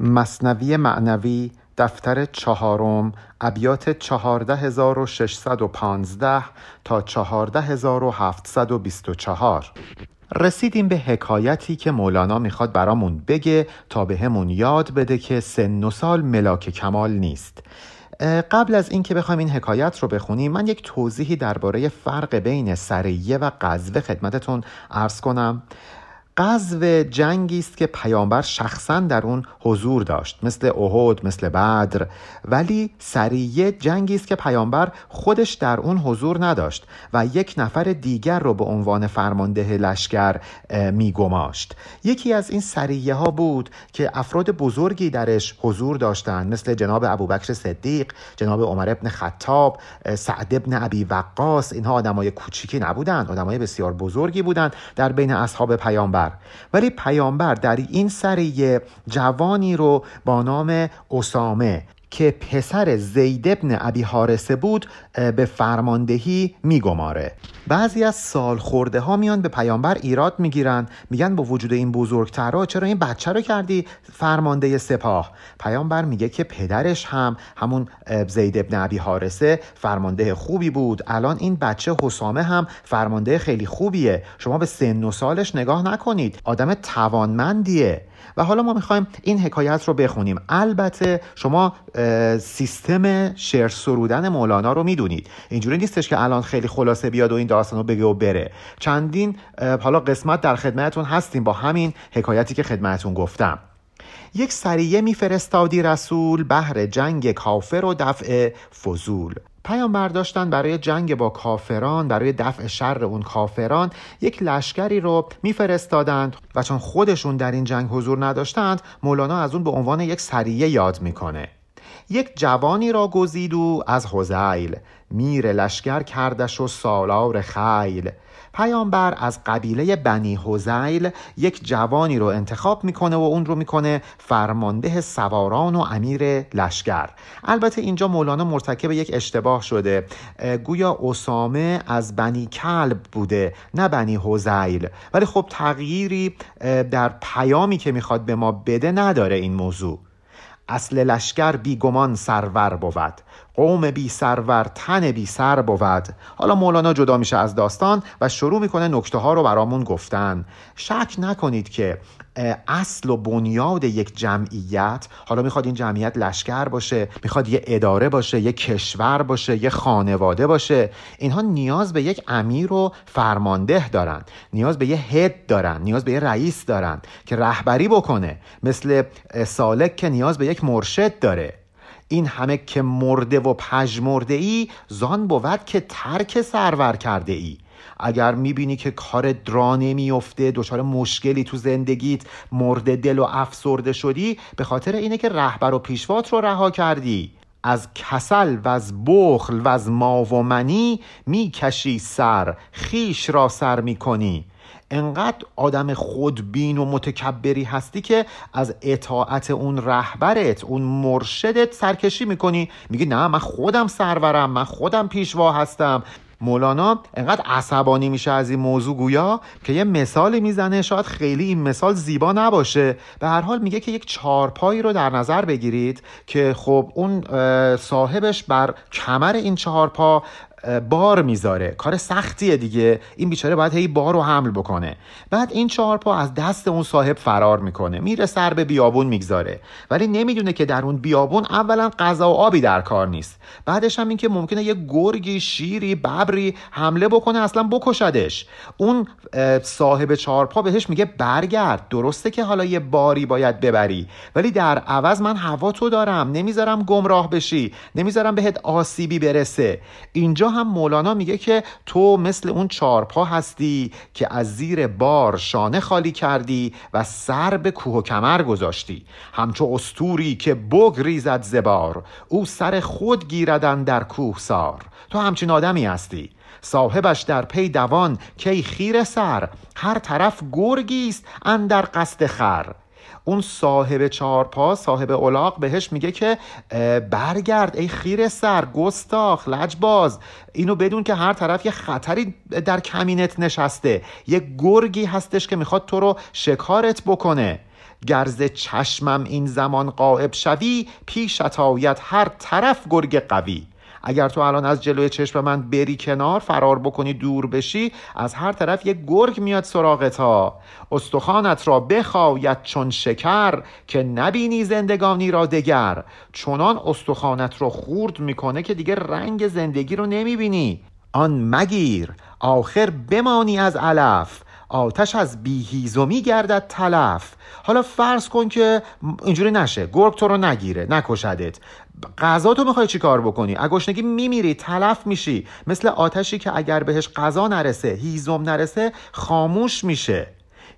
مصنوی معنوی دفتر چهارم ابیات 14615 تا 14724 رسیدیم به حکایتی که مولانا می‌خواد برامون بگه تا به همون یاد بده که سن و سال ملاک کمال نیست. قبل از اینکه بخوایم این حکایت رو بخونیم من یک توضیحی درباره فرق بین سریه و قذوه خدمتتون ارز کنم. غزو جنگی است که پیامبر شخصا در اون حضور داشت مثل احد مثل بدر. ولی سریه جنگی است که پیامبر خودش در اون حضور نداشت و یک نفر دیگر رو به عنوان فرمانده لشکر میگماشت. یکی از این سریه ها بود که افراد بزرگی درش حضور داشتند مثل جناب ابوبکر صدیق جناب عمر ابن خطاب سعد ابن ابی وقاص. اینها آدمای کوچیکی نبودند آدمای بسیار بزرگی بودند در بین اصحاب پیامبر. ولی پیامبر در این سریه جوانی رو با نام اسامه که پسر زید ابن ابی حارسه بود به فرماندهی میگماره. بعضی از سال خورده ها میان به پیامبر ایراد می‌گیرن میگن با وجود این بزرگترها چرا این بچه رو کردی فرمانده سپاه؟ پیامبر میگه که پدرش هم همون زید ابن ابی حارسه فرمانده خوبی بود. الان این بچه حسامه هم فرمانده خیلی خوبیه. شما به سن و سالش نگاه نکنید. آدم توانمندیه. و حالا ما می‌خوایم این حکایت رو بخونیم. البته شما سیستم شعر سرودن مولانا رو می‌دونید. اینجوری نیستش که الان خیلی خلاصه بیاد و این داستان رو بگه و بره. چندین حالا قسمت در خدمتتون هستیم با همین حکایتی که خدمتتون گفتم. یک سریه میفرستادی رسول بهر جنگ کافر و دفع فضول. پیامبر داشتن برای جنگ با کافران برای دفع شر اون کافران یک لشکری رو میفرستادند و چون خودشون در این جنگ حضور نداشتند مولانا از اون به عنوان یک سریه یاد می‌کنه. یک جوانی را گزید و از حزیل میر لشکر کردش و سالار خیل. پیامبر از قبیله بنی حزیل یک جوانی رو انتخاب می‌کنه و اون رو می‌کنه فرمانده سواران و امیر لشکر. البته اینجا مولانا مرتکب یک اشتباه شده. گویا اسامه از بنی کلب بوده نه بنی حزیل. ولی خب تغییری در پیامی که می‌خواد به ما بده نداره این موضوع. اصل لشکر بیگمان سرور بود. قوم بی سرور تن بی سر بود. حالا مولانا جدا میشه از داستان و شروع می‌کنه نکته ها رو برامون گفتن. شک نکنید که اصل و بنیاد یک جمعیت حالا می‌خواد این جمعیت لشکر باشه می‌خواد یه اداره باشه یه کشور باشه یه خانواده باشه اینها نیاز به یک امیر و فرمانده دارن. نیاز به یه هد دارن نیاز به یه رئیس دارن که رهبری بکنه. مثل سالک که نیاز به یک مرشد داره. این همه که مرده و پژمرده ای زان بود که ترک سرور کرده ای اگر می‌بینی که کار درا نمیفته دچار مشکلی تو زندگیت مرده دل و افسرده شدی به خاطر اینه که رهبر و پیشوات رو رها کردی. از کسل و از بخل و از ما و منی می‌کشی سر خیش را سر می‌کنی. انقدر آدم خودبین و متکبری هستی که از اطاعت اون رهبرت اون مرشدت سرکشی می‌کنی. میگی نه من خودم سرورم من خودم پیشوا هستم. مولانا انقدر عصبانی میشه از این موضوع گویا که یه مثالی می‌زنه. شاید خیلی این مثال زیبا نباشه. به هر حال میگه که یک چهارپایی رو در نظر بگیرید که خب اون صاحبش بر کمر این چهارپا بار می‌ذاره. کار سختیه دیگه. این بیچاره باید هی بار رو حمل بکنه. بعد این چهار پا از دست اون صاحب فرار می‌کنه. میره سر به بیابون می‌گذاره. ولی نمی‌دونه که در اون بیابون اولا غذا و آبی در کار نیست. بعدش هم اینکه ممکنه یه گرگی شیری ببری حمله بکنه اصلا بکشدش. اون صاحب چهارپا بهش میگه برگرد. درسته که حالا یه باری باید ببری. ولی در عوض من هوا تو دارم. نمی‌ذارم گمراه بشی. نمی‌ذارم بهت آسیبی برسه. اینجا هم مولانا میگه که تو مثل اون چارپا هستی که از زیر بار شانه خالی کردی و سر به کوه و کمر گذاشتی. همچو استوری که بگریزد زبار او سر خود گیردن در کوه سار. تو همچین آدمی هستی. صاحبش در پی دوان کی خیر سر. هر طرف گرگی است اندر قصد خر. اون صاحب چهارپا صاحب الاغ بهش میگه که برگرد ای خیر سر گستاخ لجباز. اینو بدون که هر طرف یه خطری در کمینت نشسته. یه گرگی هستش که می‌خواد تو رو شکارت بکنه. گرز چشمم این زمان قائب شوی پیشت آید هر طرف گرگ قوی. اگر تو الان از جلوی چشم من بری کنار فرار بکنی دور بشی از هر طرف یک گرگ میاد سراغت ها استخوانت را بخواید چون شکر که نبینی زندگانی را دگر. چنان استخوانت را خورد می‌کنه که دیگه رنگ زندگی رو نمی‌بینی. آن مگیر آخر بمانی از علف. آتش از بیهیزمی گردد تلف. حالا فرض کن که اینجوری نشه. گرگ تو رو نگیره نکشدت. غذا تو می‌خوای چی کار بکنی؟ اگشنگی میمیری تلف میشی. مثل آتشی که اگر بهش غذا نرسه هیزم نرسه خاموش میشه.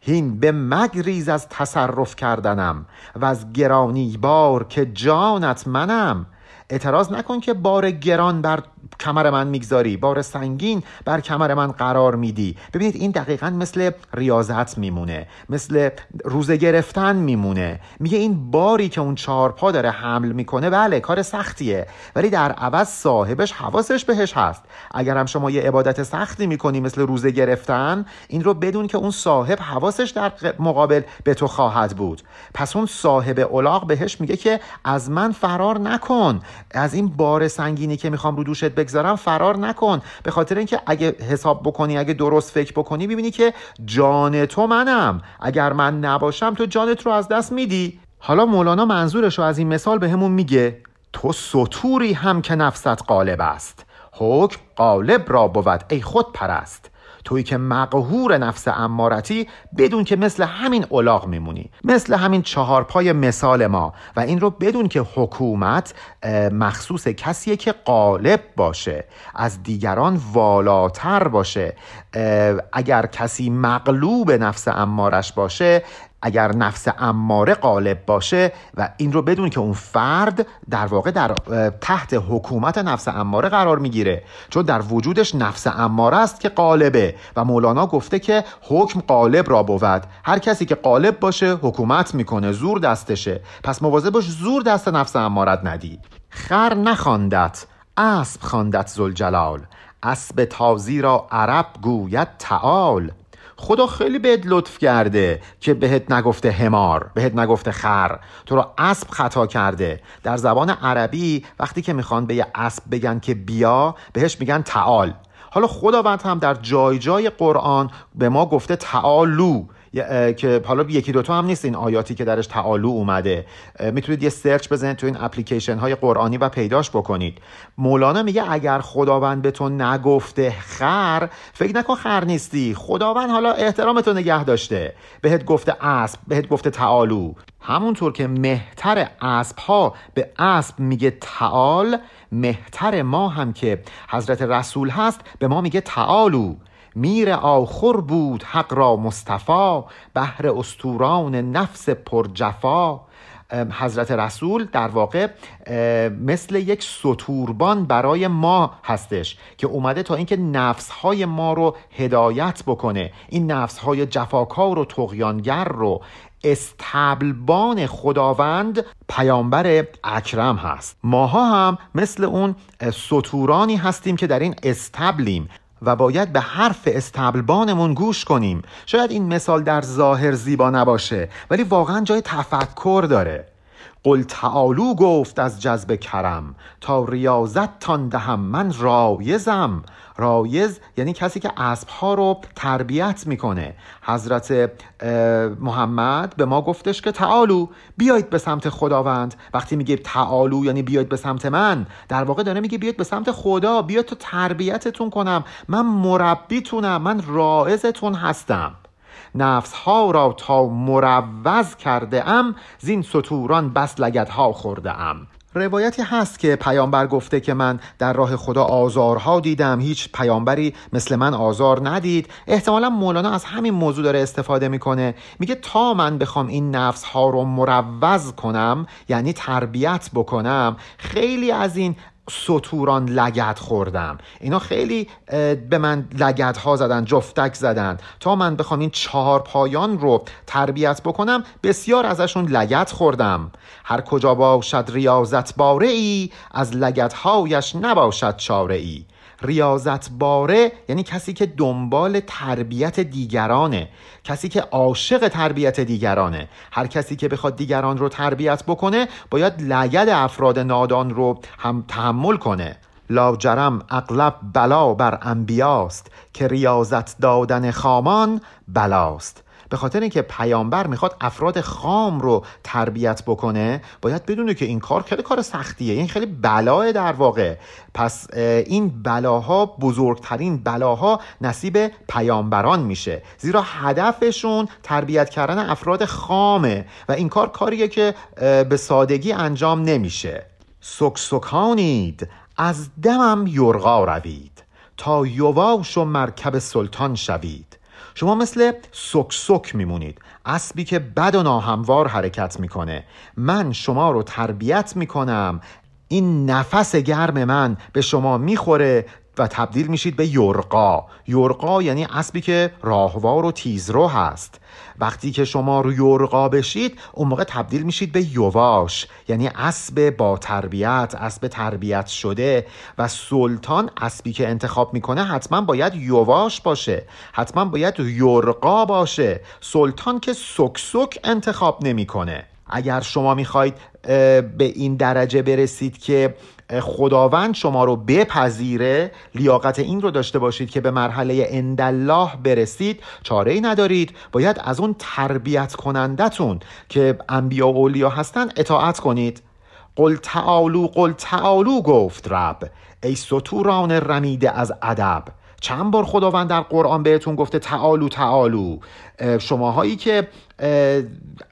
هین به مگریز از تصرف کردنم و از گرانی بار که جانت منم. اعتراض نکن که بار گران بر کمر من می‌گذاری. بار سنگین بر کمر من قرار میدی. ببینید این دقیقا مثل ریاضت میمونه. مثل روزه گرفتن میمونه. میگه این باری که اون چهار پا داره حمل می‌کنه بله کار سختیه. ولی در عوض صاحبش حواسش بهش هست. اگر هم شما یه عبادت سختی می‌کنی مثل روزه گرفتن این رو بدون که اون صاحب حواسش در مقابل به تو خواهد بود. پس اون صاحب الاغ بهش میگه که از من فرار نکن. از این بار سنگینی که می‌خوام رو دوشت بگذارم فرار نکن. به خاطر اینکه اگه حساب بکنی اگه درست فکر بکنی ببینی که جان تو منم. اگر من نباشم تو جانت رو از دست میدی. حالا مولانا منظورش رو از این مثال به همون میگه. تو سطوری هم که نفست قالب است. حکم قالب را بود ای خود پرست توی که مقهور نفس امارتی بدون که مثل همین اولاغ میمونی. مثل همین چهار پای مثال ما. و این رو بدون که حکومت مخصوص کسیه که قالب باشه. از دیگران والاتر باشه. اگر کسی مغلوب نفس امارش باشه اگر نفس اماره غالب باشه و این رو بدون که اون فرد در واقع در تحت حکومت نفس اماره قرار می‌گیره. چون در وجودش نفس اماره است که غالبه و مولانا گفته که حکم غالب را بود. هر کسی که غالب باشه حکومت می‌کنه زور دستشه. پس مواظب باش زور دست نفس امارت ندی. خر نخواندت اسب خواندت زلجلال اسب تازی را عرب گوید تعال. خدا خیلی بهت لطف کرده که بهت نگفته همار بهت نگفته خر. تو رو اسب خطا کرده. در زبان عربی وقتی که می‌خوان به یه اسب بگن که بیا بهش میگن تعال. حالا خداوند هم در جای جای قرآن به ما گفته تعالو. که حالا یکی دوتا هم نیست این آیاتی که درش تعالو اومده. می‌تونید یه سرچ بزنید تو این اپلیکیشن های قرآنی و پیداش بکنید. مولانا میگه اگر خداوند به تو نگفته خر فکر نکن خر نیستی. خداوند حالا احترامتو نگه داشته. بهت گفته اسب بهت گفته تعالو. همونطور که مهتر اسب ها به اسب میگه تعال مهتر ما هم که حضرت رسول هست به ما میگه تعالو. میر آخر بود حق را مصطفی بهر استوران نفس پرجفا حضرت رسول در واقع مثل یک سطوربان برای ما هستش که اومده تا اینکه نفسهای ما رو هدایت بکنه. این نفسهای جفاکار و تقیانگر رو استبلبان خداوند پیامبر اکرم هست. ماها هم مثل اون سطورانی هستیم که در این استبلیم. و باید به حرف استبلبانمون گوش کنیم. شاید این مثال در ظاهر زیبا نباشه ولی واقعا جای تفکر داره. قل تعالو گفت از جذب کرم تا ریاضت تان دهم من رایزم. رایز یعنی کسی که اسبها رو تربیت می‌کنه. حضرت محمد به ما گفتش که تعالو بیایید به سمت خداوند. وقتی میگه تعالو یعنی بیایید به سمت من در واقع داره میگه بیایید به سمت خدا بیاید تو تربیتتون کنم. من مربیتونم من رائزتون هستم. نفس ها را تا مروز کرده ام زین سطوران بس لگت ها خورده ام. روایتی هست که پیامبر گفته که من در راه خدا آزارها دیدم. هیچ پیامبری مثل من آزار ندید. احتمالا مولانا از همین موضوع داره استفاده می‌کنه. میگه تا من بخوام این نفس ها رو مروز کنم یعنی تربیت بکنم خیلی از این سطوران لگت خوردم. اینا خیلی به من لگت ها زدن جفتک زدن. تا من بخوام این چهار پایان رو تربیت بکنم بسیار ازشون لگت خوردم. هر کجا باشد ریاضت باره ای از لگت هایش نباشد چاره ای ریاضت باره یعنی کسی که دنبال تربیت دیگرانه کسی که عاشق تربیت دیگرانه. هر کسی که بخواد دیگران رو تربیت بکنه باید لگد افراد نادان رو هم تحمل کنه. لاجرم اغلب بلا بر انبیاست که ریاضت دادن خامان بلاست. به خاطر اینکه پیامبر می‌خواد افراد خام رو تربیت بکنه باید بدونه که این کار خیلی کار سختیه این خیلی بلاه در واقع. پس این بلاها بزرگترین بلاها نصیب پیامبران میشه. زیرا هدفشون تربیت کردن افراد خامه و این کار کاریه که به سادگی انجام نمیشه. سکسکانید از دمم یرغا روید. تا یواش و مرکب سلطان شوید. شما مثل سک میمونید. اسبی که بد و ناهموار حرکت می‌کنه. من شما رو تربیت می‌کنم. این نفس گرم من به شما می‌خوره و تبدیل میشید به یرقا یرقا یعنی اسبی که راهوار و تیزرو هست. وقتی که شما رو یرقا بشید اون موقع تبدیل میشید به یواش یعنی اسب با تربیت اسب تربیت شده و سلطان اسبی که انتخاب می‌کنه حتما باید یواش باشه حتما باید یرقا باشه. سلطان که سکسک انتخاب نمی‌کنه. اگر شما می‌خواید به این درجه برسید که خداوند شما رو بپذیره لیاقت این رو داشته باشید که به مرحله اندالله برسید. چاره ای ندارید. باید از اون تربیت کنندتون که انبیا و اولیا هستن اطاعت کنید. قل تعالو قل تعالو گفت رب. ای ستوران رمیده از ادب. چند بار خداوند در قرآن بهتون گفته تعالو تعالو. شماهایی که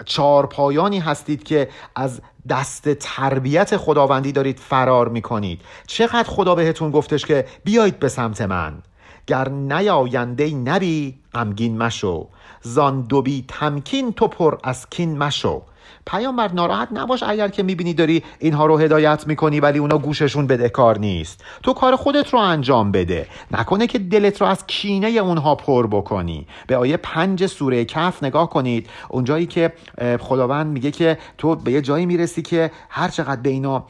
چارپایانی هستید که از دست تربیت خداوندی دارید فرار می‌کنید. چقدر خدا بهتون گفتش که بیایید به سمت من. گر نیاینده نبی غمگین مشو. زان دوبی تمکین تو پر از کین مشو. پیامبر ناراحت نباش اگر که می‌بینی داری اینها رو هدایت می‌کنی ولی اونا گوششون بده کار نیست. تو کار خودت رو انجام بده. نکنه که دلت رو از کینه اونها پر بکنی. به آیه پنج سوره کف نگاه کنید. اونجایی که خداوند میگه که تو به یه جایی می‌رسی که هر چقدر به اینا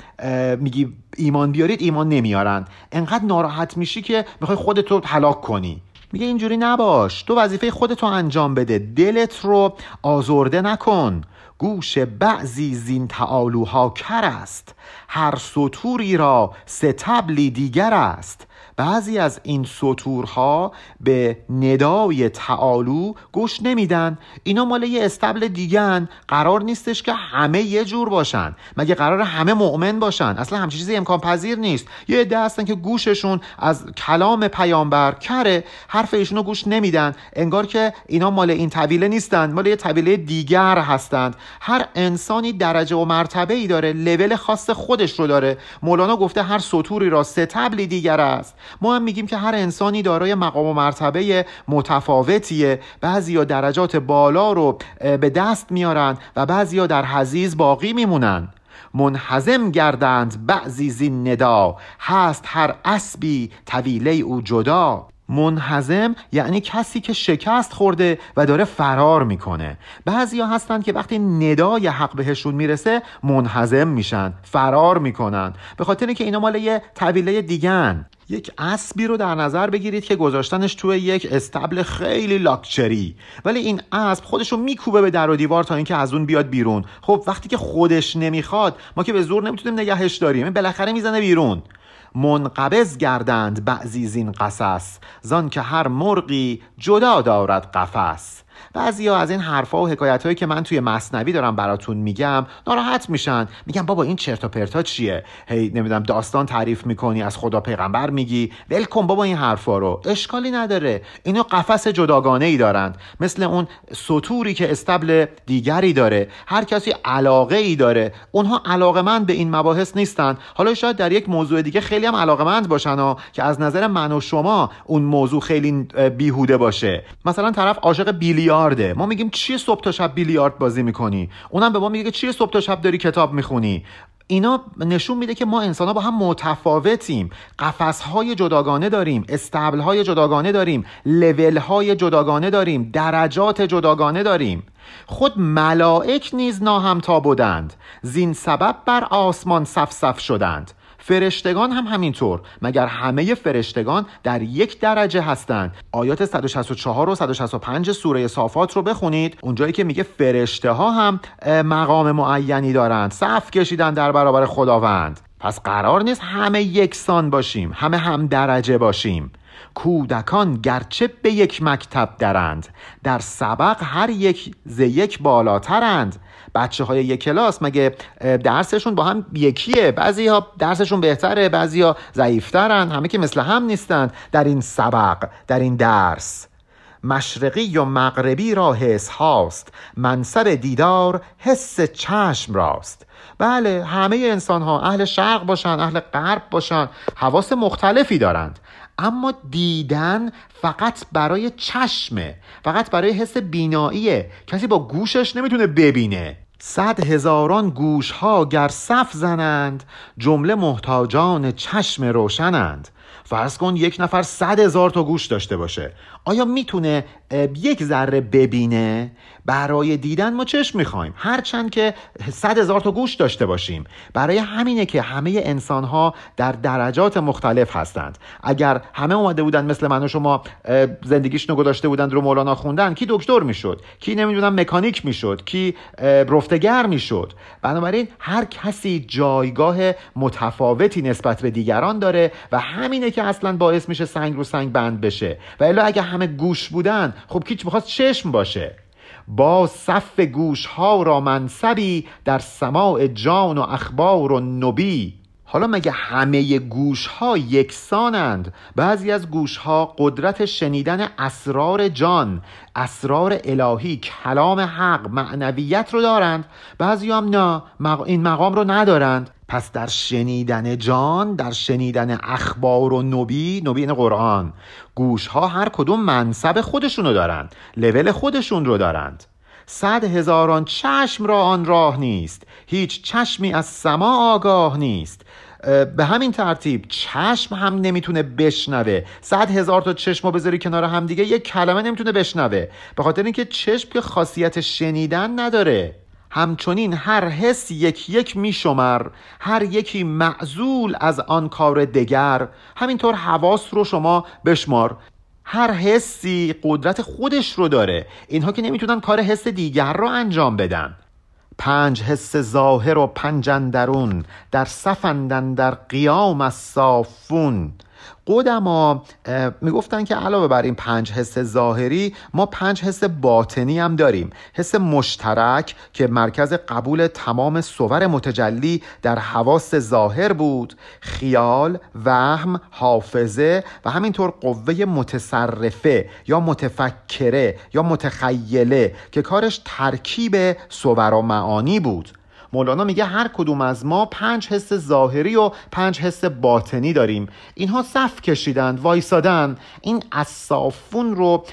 میگی ایمان بیارید ایمان نمیارن. انقدر ناراحت میشی که می‌خوای خودت رو هلاک کنی. میگه اینجوری نباش. تو وظیفه خودتو انجام بده. دلت رو آزرده نکن. گوش بعضی زین تعالوها کر است. هر سطوری را ستبلی دیگر است. بعضی از این سطورها به ندای تعالو گوش نمیدن. اینا مال یه استبل دیگن قرار نیستش که همه یه جور باشن. مگه قرار همه مؤمن باشن؟ اصلا همچین چیزی امکان پذیر نیست. یه عده هستن که گوششون از کلام پیامبر کره. حرف ایشونو گوش نمیدن. انگار که اینا مال این طویله نیستن. مال یه طویله دیگر هستند. هر انسانی درجه و مرتبه ای داره. لول خاص خودش رو داره. مولانا گفته هر سطوری را ستبلی دیگر است. ما هم میگیم که هر انسانی دارای مقام و مرتبه متفاوتیه. بعضیا درجات بالا رو به دست میارن و بعضیا در حزیز باقی میمونن. منحزم گردند بعضی زین ندا. هست هر اسبی طویله او جدا. منحزم یعنی کسی که شکست خورده و داره فرار می‌کنه. بعضی ها هستن که وقتی ندای حق بهشون می‌رسه منحزم میشن فرار می‌کنن. به خاطر که اینا مال یه طویله دیگن یک اسبی رو در نظر بگیرید که گذاشتنش توی یک استبل خیلی لاکچری. ولی این اسب خودش رو میکوبه به در و دیوار تا اینکه از اون بیاد بیرون. خب وقتی که خودش نمی‌خواد ما که به زور نمی‌تونیم نگهش داریم. بالاخره می‌زنه بیرون. منقبض گردند بعضی زین قصص زان که هر مرغی جدا دارد قفس. بعضی ها از این حرفها و حکایت که من توی مصنوی دارم براتون میگم ناراحت میشن. میگم بابا این چرت و پرتا چیه؟ هی نمی‌دونم داستان تعریف می‌کنی از خدا پیغمبر میگی. ول کن بابا این حرفا رو. اشکالی نداره. اینو قفس جداگانه ای دارند. مثل اون سطوری که استبل دیگری داره. هر کسی علاقه ای داره. اونها علاقه من به این مباحث نیستن. حالا شاید در یک موضوع دیگه خیلی هم علاقه مند باشن ها که از نظر من و شما اون موضوع خیلی بیهوده باشه. مثلا طرف عاشق بیلیارد بیلیارده ما میگیم چیه صبح تا شب بیلیارد بازی می‌کنی؟ اونم به ما میگه چیه صبح تا شب داری کتاب می‌خونی؟ اینا نشون میده که ما انسان ها با هم متفاوتیم. قفس های جداگانه داریم استبل های جداگانه داریم لول های جداگانه داریم درجات جداگانه داریم. خود ملائک نیز ناهمتا بودند. زین سبب بر آسمان صف صف شدند. فرشتگان هم همینطور مگر همه فرشتگان در یک درجه هستند؟ آیات 164 و 165 سوره صافات رو بخونید. اونجایی که میگه فرشته ها هم مقام معینی دارند. صف کشیدن در برابر خداوند. پس قرار نیست همه یکسان باشیم همه هم درجه باشیم. کودکان گرچه به یک مکتب درند در سبق هر یک ز یک بالاترند. بچه های یک کلاس مگه درسشون با هم یکیه؟ بعضی ها درسشون بهتره بعضی ها ضعیفترن همه که مثل هم نیستند در این سبق در این درس. مشرقی و مغربی را حس هاست منصب دیدار حس چشم راست. بله همه انسان ها اهل شرق باشن اهل غرب باشن حواس مختلفی دارند. اما دیدن فقط برای چشمه فقط برای حس بیناییه. کسی با گوشش نمی‌تونه ببینه. صد هزاران گوش ها گر صف زنند جمله محتاجان چشم روشنند. فرض کن یک نفر صد هزار تا گوش داشته باشه. آیا می‌تونه یک ذره ببینه؟ برای دیدن ما چشم می‌خوایم. هرچند که صد هزار تا گوش داشته باشیم. برای همینه که همه انسان ها در درجات مختلف هستند. اگر همه اومده بودن مثل من و شما زندگیشون گذاشته بودند رو مولانا خوندن کی دکتر می‌شد؟ کی نمی‌دونم مکانیک می‌شد؟ کی رفتگر می‌شد؟ بنابراین هر کسی جایگاه متفاوتی نسبت به دیگران داره و همینه که اصلا باعث میشه سنگ رو سنگ بند بشه. و الا اگه همه گوش بودن خب کیچ می‌خواست چشم باشه. با صف گوش ها را منصبی در سماع جان و اخبار و نبی. حالا مگه همه گوش ها یکسانند؟ بعضی از گوش ها قدرت شنیدن اسرار جان اسرار الهی کلام حق معنویت رو دارند. بعضی هم نه این مقام رو ندارند. پس در شنیدن جان در شنیدن اخبار و نبی نبی این قرآن. گوش ها هر کدوم منصب خودشونو دارند لول خودشون رو دارند. صد هزاران چشم را آن راه نیست هیچ چشمی از سما آگاه نیست. به همین ترتیب چشم هم نمی‌تونه بشنوه. صد هزار تا چشم رو بذاری کنار هم دیگه یک کلمه نمی‌تونه بشنوه. به خاطر اینکه چشم که خاصیت شنیدن نداره. همچنین هر حس یک یک میشمر هر یکی معزول از آن کار دگر. همینطور حواس رو شما بشمار. هر حسی قدرت خودش رو داره. اینها که نمی‌تونن کار حس دیگر رو انجام بدن. پنج حس ظاهر و پنج اندرون. در صفندن در قیام از صافون قدما می‌گفتن که علاوه بر این پنج حس ظاهری ما پنج حس باطنی هم داریم. حس مشترک که مرکز قبول تمام صور متجلی در حواس ظاهر بود. خیال وهم حافظه و همینطور قوه متصرفه یا متفکره یا متخیله که کارش ترکیب صور و معانی بود. مولانا میگه هر کدوم از ما پنج حس ظاهری و پنج حس باطنی داریم. اینها صف کشیدند وایسادن. این اصافون رو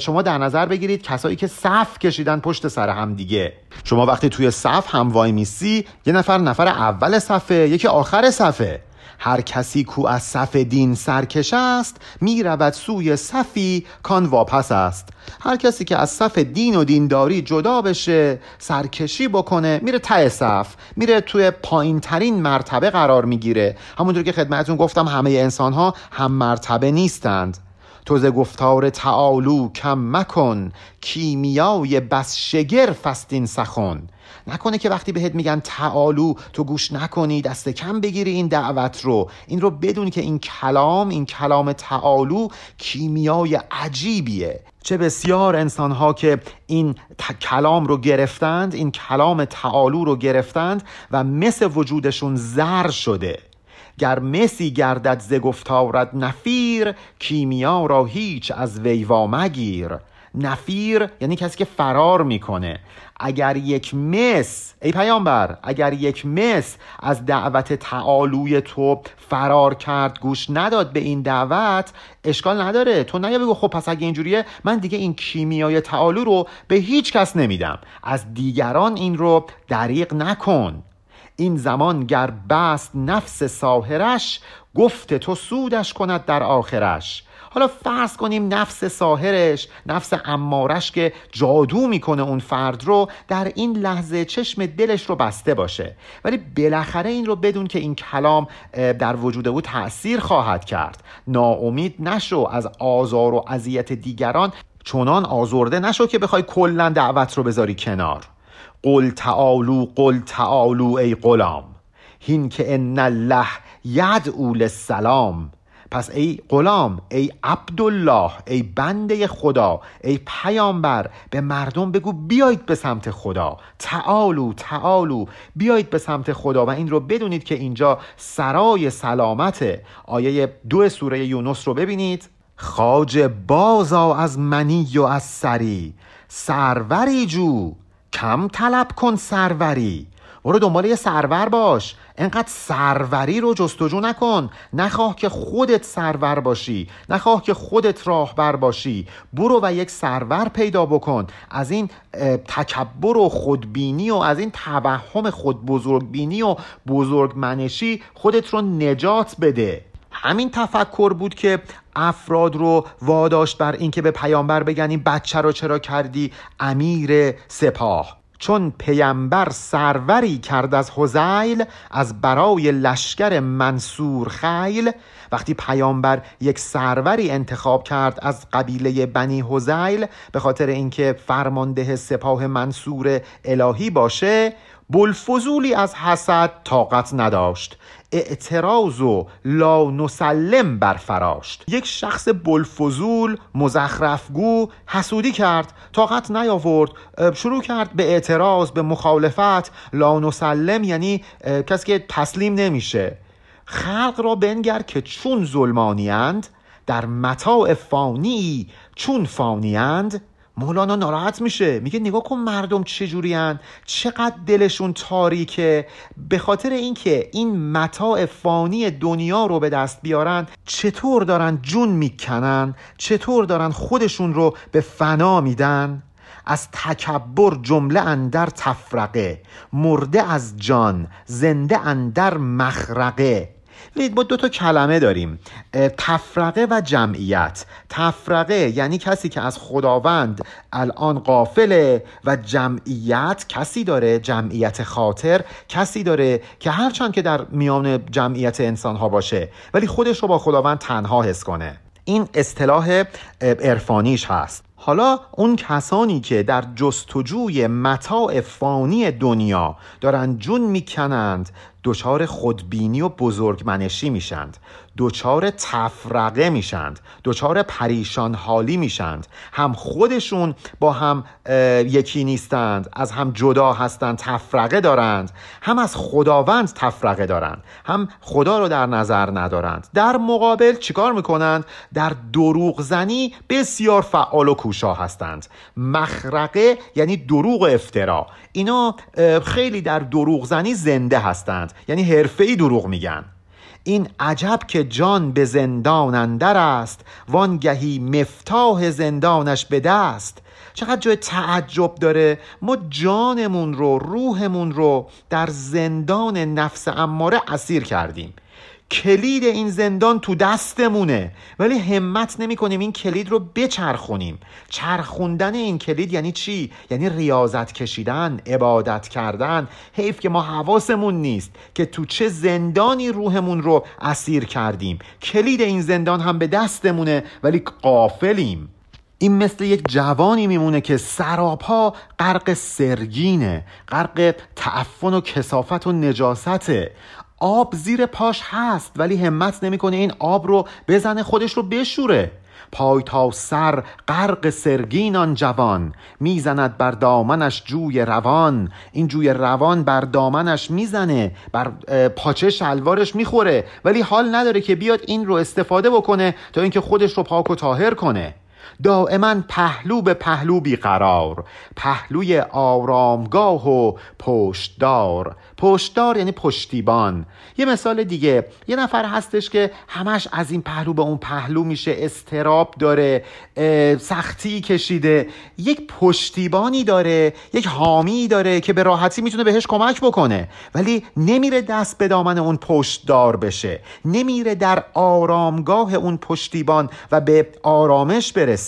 شما در نظر بگیرید کسایی که صف کشیدن پشت سر هم دیگه. شما وقتی توی صف هم وای میسی یه نفر نفر اول صفه یکی آخر صفه. هر کسی کو از صف دین سرکش است می رود سوی صفی کان واپس است. هر کسی که از صف دین و دینداری جدا بشه سرکشی بکنه میره ته صف میره توی پایین ترین مرتبه قرار می‌گیره. همونطور که خدمتون گفتم همه انسان ها هم مرتبه نیستند. تو ز گفتار تعالو کم مکن کیمیای بس شگرف است این سخن. نکنه که وقتی بهت میگن تعالو تو گوش نکنی دست کم بگیری این دعوت رو. این رو بدونی که این کلام این کلام تعالو کیمیای عجیبیه. چه بسیار انسان ها که این کلام رو گرفتند این کلام تعالو رو گرفتند و مثل وجودشون زر شده. گر مسی گردد ز گفتارت نفیر کیمیا را هیچ از ویوا مگیر نفیر یعنی کسی که فرار می‌کنه. اگر یک مس ای پیامبر اگر یک مس از دعوت تعالوی تو فرار کرد گوش نداد به این دعوت اشکال نداره. تو نیا بگو خب پس اگه اینجوریه من دیگه این کیمیای تعالو رو به هیچ کس نمیدم. از دیگران این رو دریق نکن. این زمان گر بست نفس ساهرش گفت تو سودش کند در آخرش. حالا فرض کنیم نفس ساهرش نفس امارش که جادو می‌کنه اون فرد رو در این لحظه چشم دلش رو بسته باشه. ولی بالاخره این رو بدون که این کلام در وجود او تاثیر خواهد کرد. ناامید نشو از آزار و اذیت دیگران چنان آزرده نشو که بخوای کلا دعوت رو بذاری کنار. قل تعالو قل تعالو ای غلام. هین که ان الله یدعو للسلام. پس ای غلام ای عبدالله ای بنده خدا ای پیامبر به مردم بگو بیایید به سمت خدا. تعالو تعالو بیایید به سمت خدا و این رو بدونید که اینجا سرای سلامت آیه دو سوره یونس رو ببینید. خاج بازا از منی و از سری. سروری جو کم طلب کن سروری. برو دنبال یه سرور باش. انقدر سروری رو جستجو نکن. نخواه که خودت سرور باشی. نخواه که خودت راهبر باشی. برو و یک سرور پیدا بکن. از این تکبر و خودبینی و از این توهم خود بزرگبینی و بزرگمنشی خودت رو نجات بده. همین تفکر بود که افراد رو واداشت بر اینکه به پیامبر بگن این بچه رو چرا کردی امیر سپاه. چون پیامبر سروری کرد از حزیل از برای لشکر منصور خیل وقتی پیامبر یک سروری انتخاب کرد از قبیله بنی حزیل به خاطر اینکه فرمانده سپاه منصور الهی باشه بلفزولی از حسد طاقت نداشت. اعتراض و لا نسلم برفراشت. یک شخص بلفزول مزخرفگو حسودی کرد طاقت نیاورد شروع کرد به اعتراض به مخالفت. لا نسلم یعنی کسی که تسلیم نمیشه. خلق را بنگر که چون ظلمانیند در متاع فانی چون فانیند مولانا ناراحت میشه میگه نگاه کن مردم چجوریان چقدر دلشون تاریکه. به خاطر اینکه این متاع فانی دنیا رو به دست بیارن چطور دارن جون می‌کنن چطور دارن خودشون رو به فنا میدن؟ از تکبر جمله اندر تفرقه مرده از جان زنده اندر مخرقه. ما دو تا کلمه داریم. تفرقه و جمعیت. تفرقه یعنی کسی که از خداوند الان قافله و جمعیت کسی داره جمعیت خاطر کسی داره که هرچند که در میان جمعیت انسان ها باشه ولی خودش رو با خداوند تنها حس کنه. این اصطلاح عرفانیش هست. حالا اون کسانی که در جستجوی متاع فانی دنیا دارن جون می‌کنند دچار خودبینی و بزرگمنشی میشند. دچار تفرقه میشند دچار پریشان حالی میشند. هم خودشون با هم یکی نیستند از هم جدا هستند تفرقه دارند. هم از خداوند تفرقه دارند هم خدا رو در نظر ندارند. در مقابل چیکار می‌کنند؟ در دروغ زنی بسیار فعال و کوشا هستند. مخرقه یعنی دروغ و افترا. اینا خیلی در دروغ زنی زنده هستند. یعنی حرفه‌ای دروغ میگن. این عجب که جان به زندان اندر است وانگهی مفتاح زندانش به دست. چقدر جای تعجب داره ما جانمون رو روحمون رو در زندان نفس اماره اسیر کردیم. کلید این زندان تو دستمونه. ولی همت نمی کنیم این کلید رو بچرخونیم. چرخوندن این کلید یعنی چی؟ یعنی ریاضت کشیدن عبادت کردن. حیف که ما حواسمون نیست که تو چه زندانی روحمون رو اسیر کردیم. کلید این زندان هم به دستمونه ولی قافلیم. این مثل یک جوانی میمونه که سراپا غرق سرگینه. غرق تعفن و کسافت و نجاسته. آب زیر پاش هست ولی همت نمی‌کنه این آب رو بزنه خودش رو بشوره. پای تا سر غرق سرگین آن جوان. می‌زند بر دامنش جوی روان. این جوی روان بر دامنش می‌زنه بر پاچه شلوارش می‌خوره. ولی حال نداره که بیاد این رو استفاده بکنه تا اینکه خودش رو پاک و تاهر کنه. دائما پهلو به پهلو بیقرار پهلوی آرامگاه و پشتدار. پشتدار یعنی پشتیبان. یه مثال دیگه یه نفر هستش که همش از این پهلو به اون پهلو میشه استراب داره سختی کشیده. یک پشتیبانی داره یک حامی داره که به راحتی می‌تونه بهش کمک بکنه. ولی نمیره دست به دامن اون پشتدار بشه. نمیره در آرامگاه اون پشتیبان و به آرامش برسه.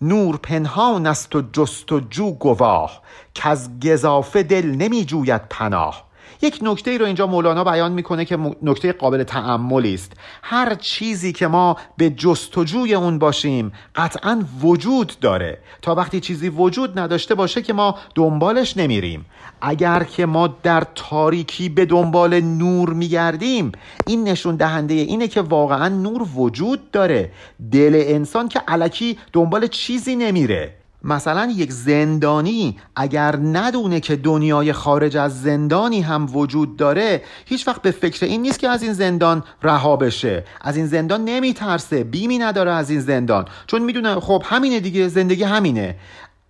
نور پنهان است و جست و جو گواه که از گذافه دل نمی جوید پناه. یک نکته ای رو اینجا مولانا بیان می‌کنه که نکته قابل تعملی است. هر چیزی که ما به جستجوی اون باشیم قطعا وجود داره. تا وقتی چیزی وجود نداشته باشه که ما دنبالش نمیریم. اگر که ما در تاریکی به دنبال نور میگردیم این نشون دهنده اینه که واقعا نور وجود داره. دل انسان که علکی دنبال چیزی نمیره. مثلا یک زندانی اگر ندونه که دنیای خارج از زندانی هم وجود داره هیچ وقت به فکر این نیست که از این زندان رها بشه. از این زندان نمیترسه. بیمی نداره از این زندان. چون می‌دونه خب همینه دیگه زندگی همینه.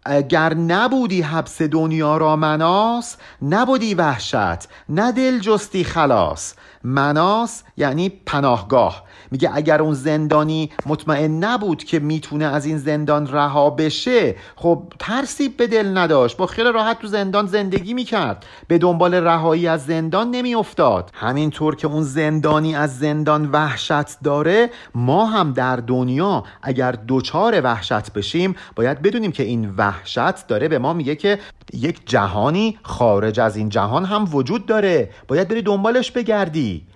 اگر نبودی حبس دنیا را مناس نبودی وحشت. نه دل جستی خلاص. مناس یعنی پناهگاه. میگه اگر اون زندانی مطمئن نبود که می‌تونه از این زندان رها بشه خب ترسی به دل نداشت. با خیلی راحت تو زندان زندگی می‌کرد. به دنبال رهایی از زندان نمیافتاد. همینطور که اون زندانی از زندان وحشت داره ما هم در دنیا اگر دوچار وحشت بشیم باید بدونیم که این وحشت داره به ما میگه که یک جهانی خارج از این جهان هم وجود داره. باید بری دنبالش بگردی.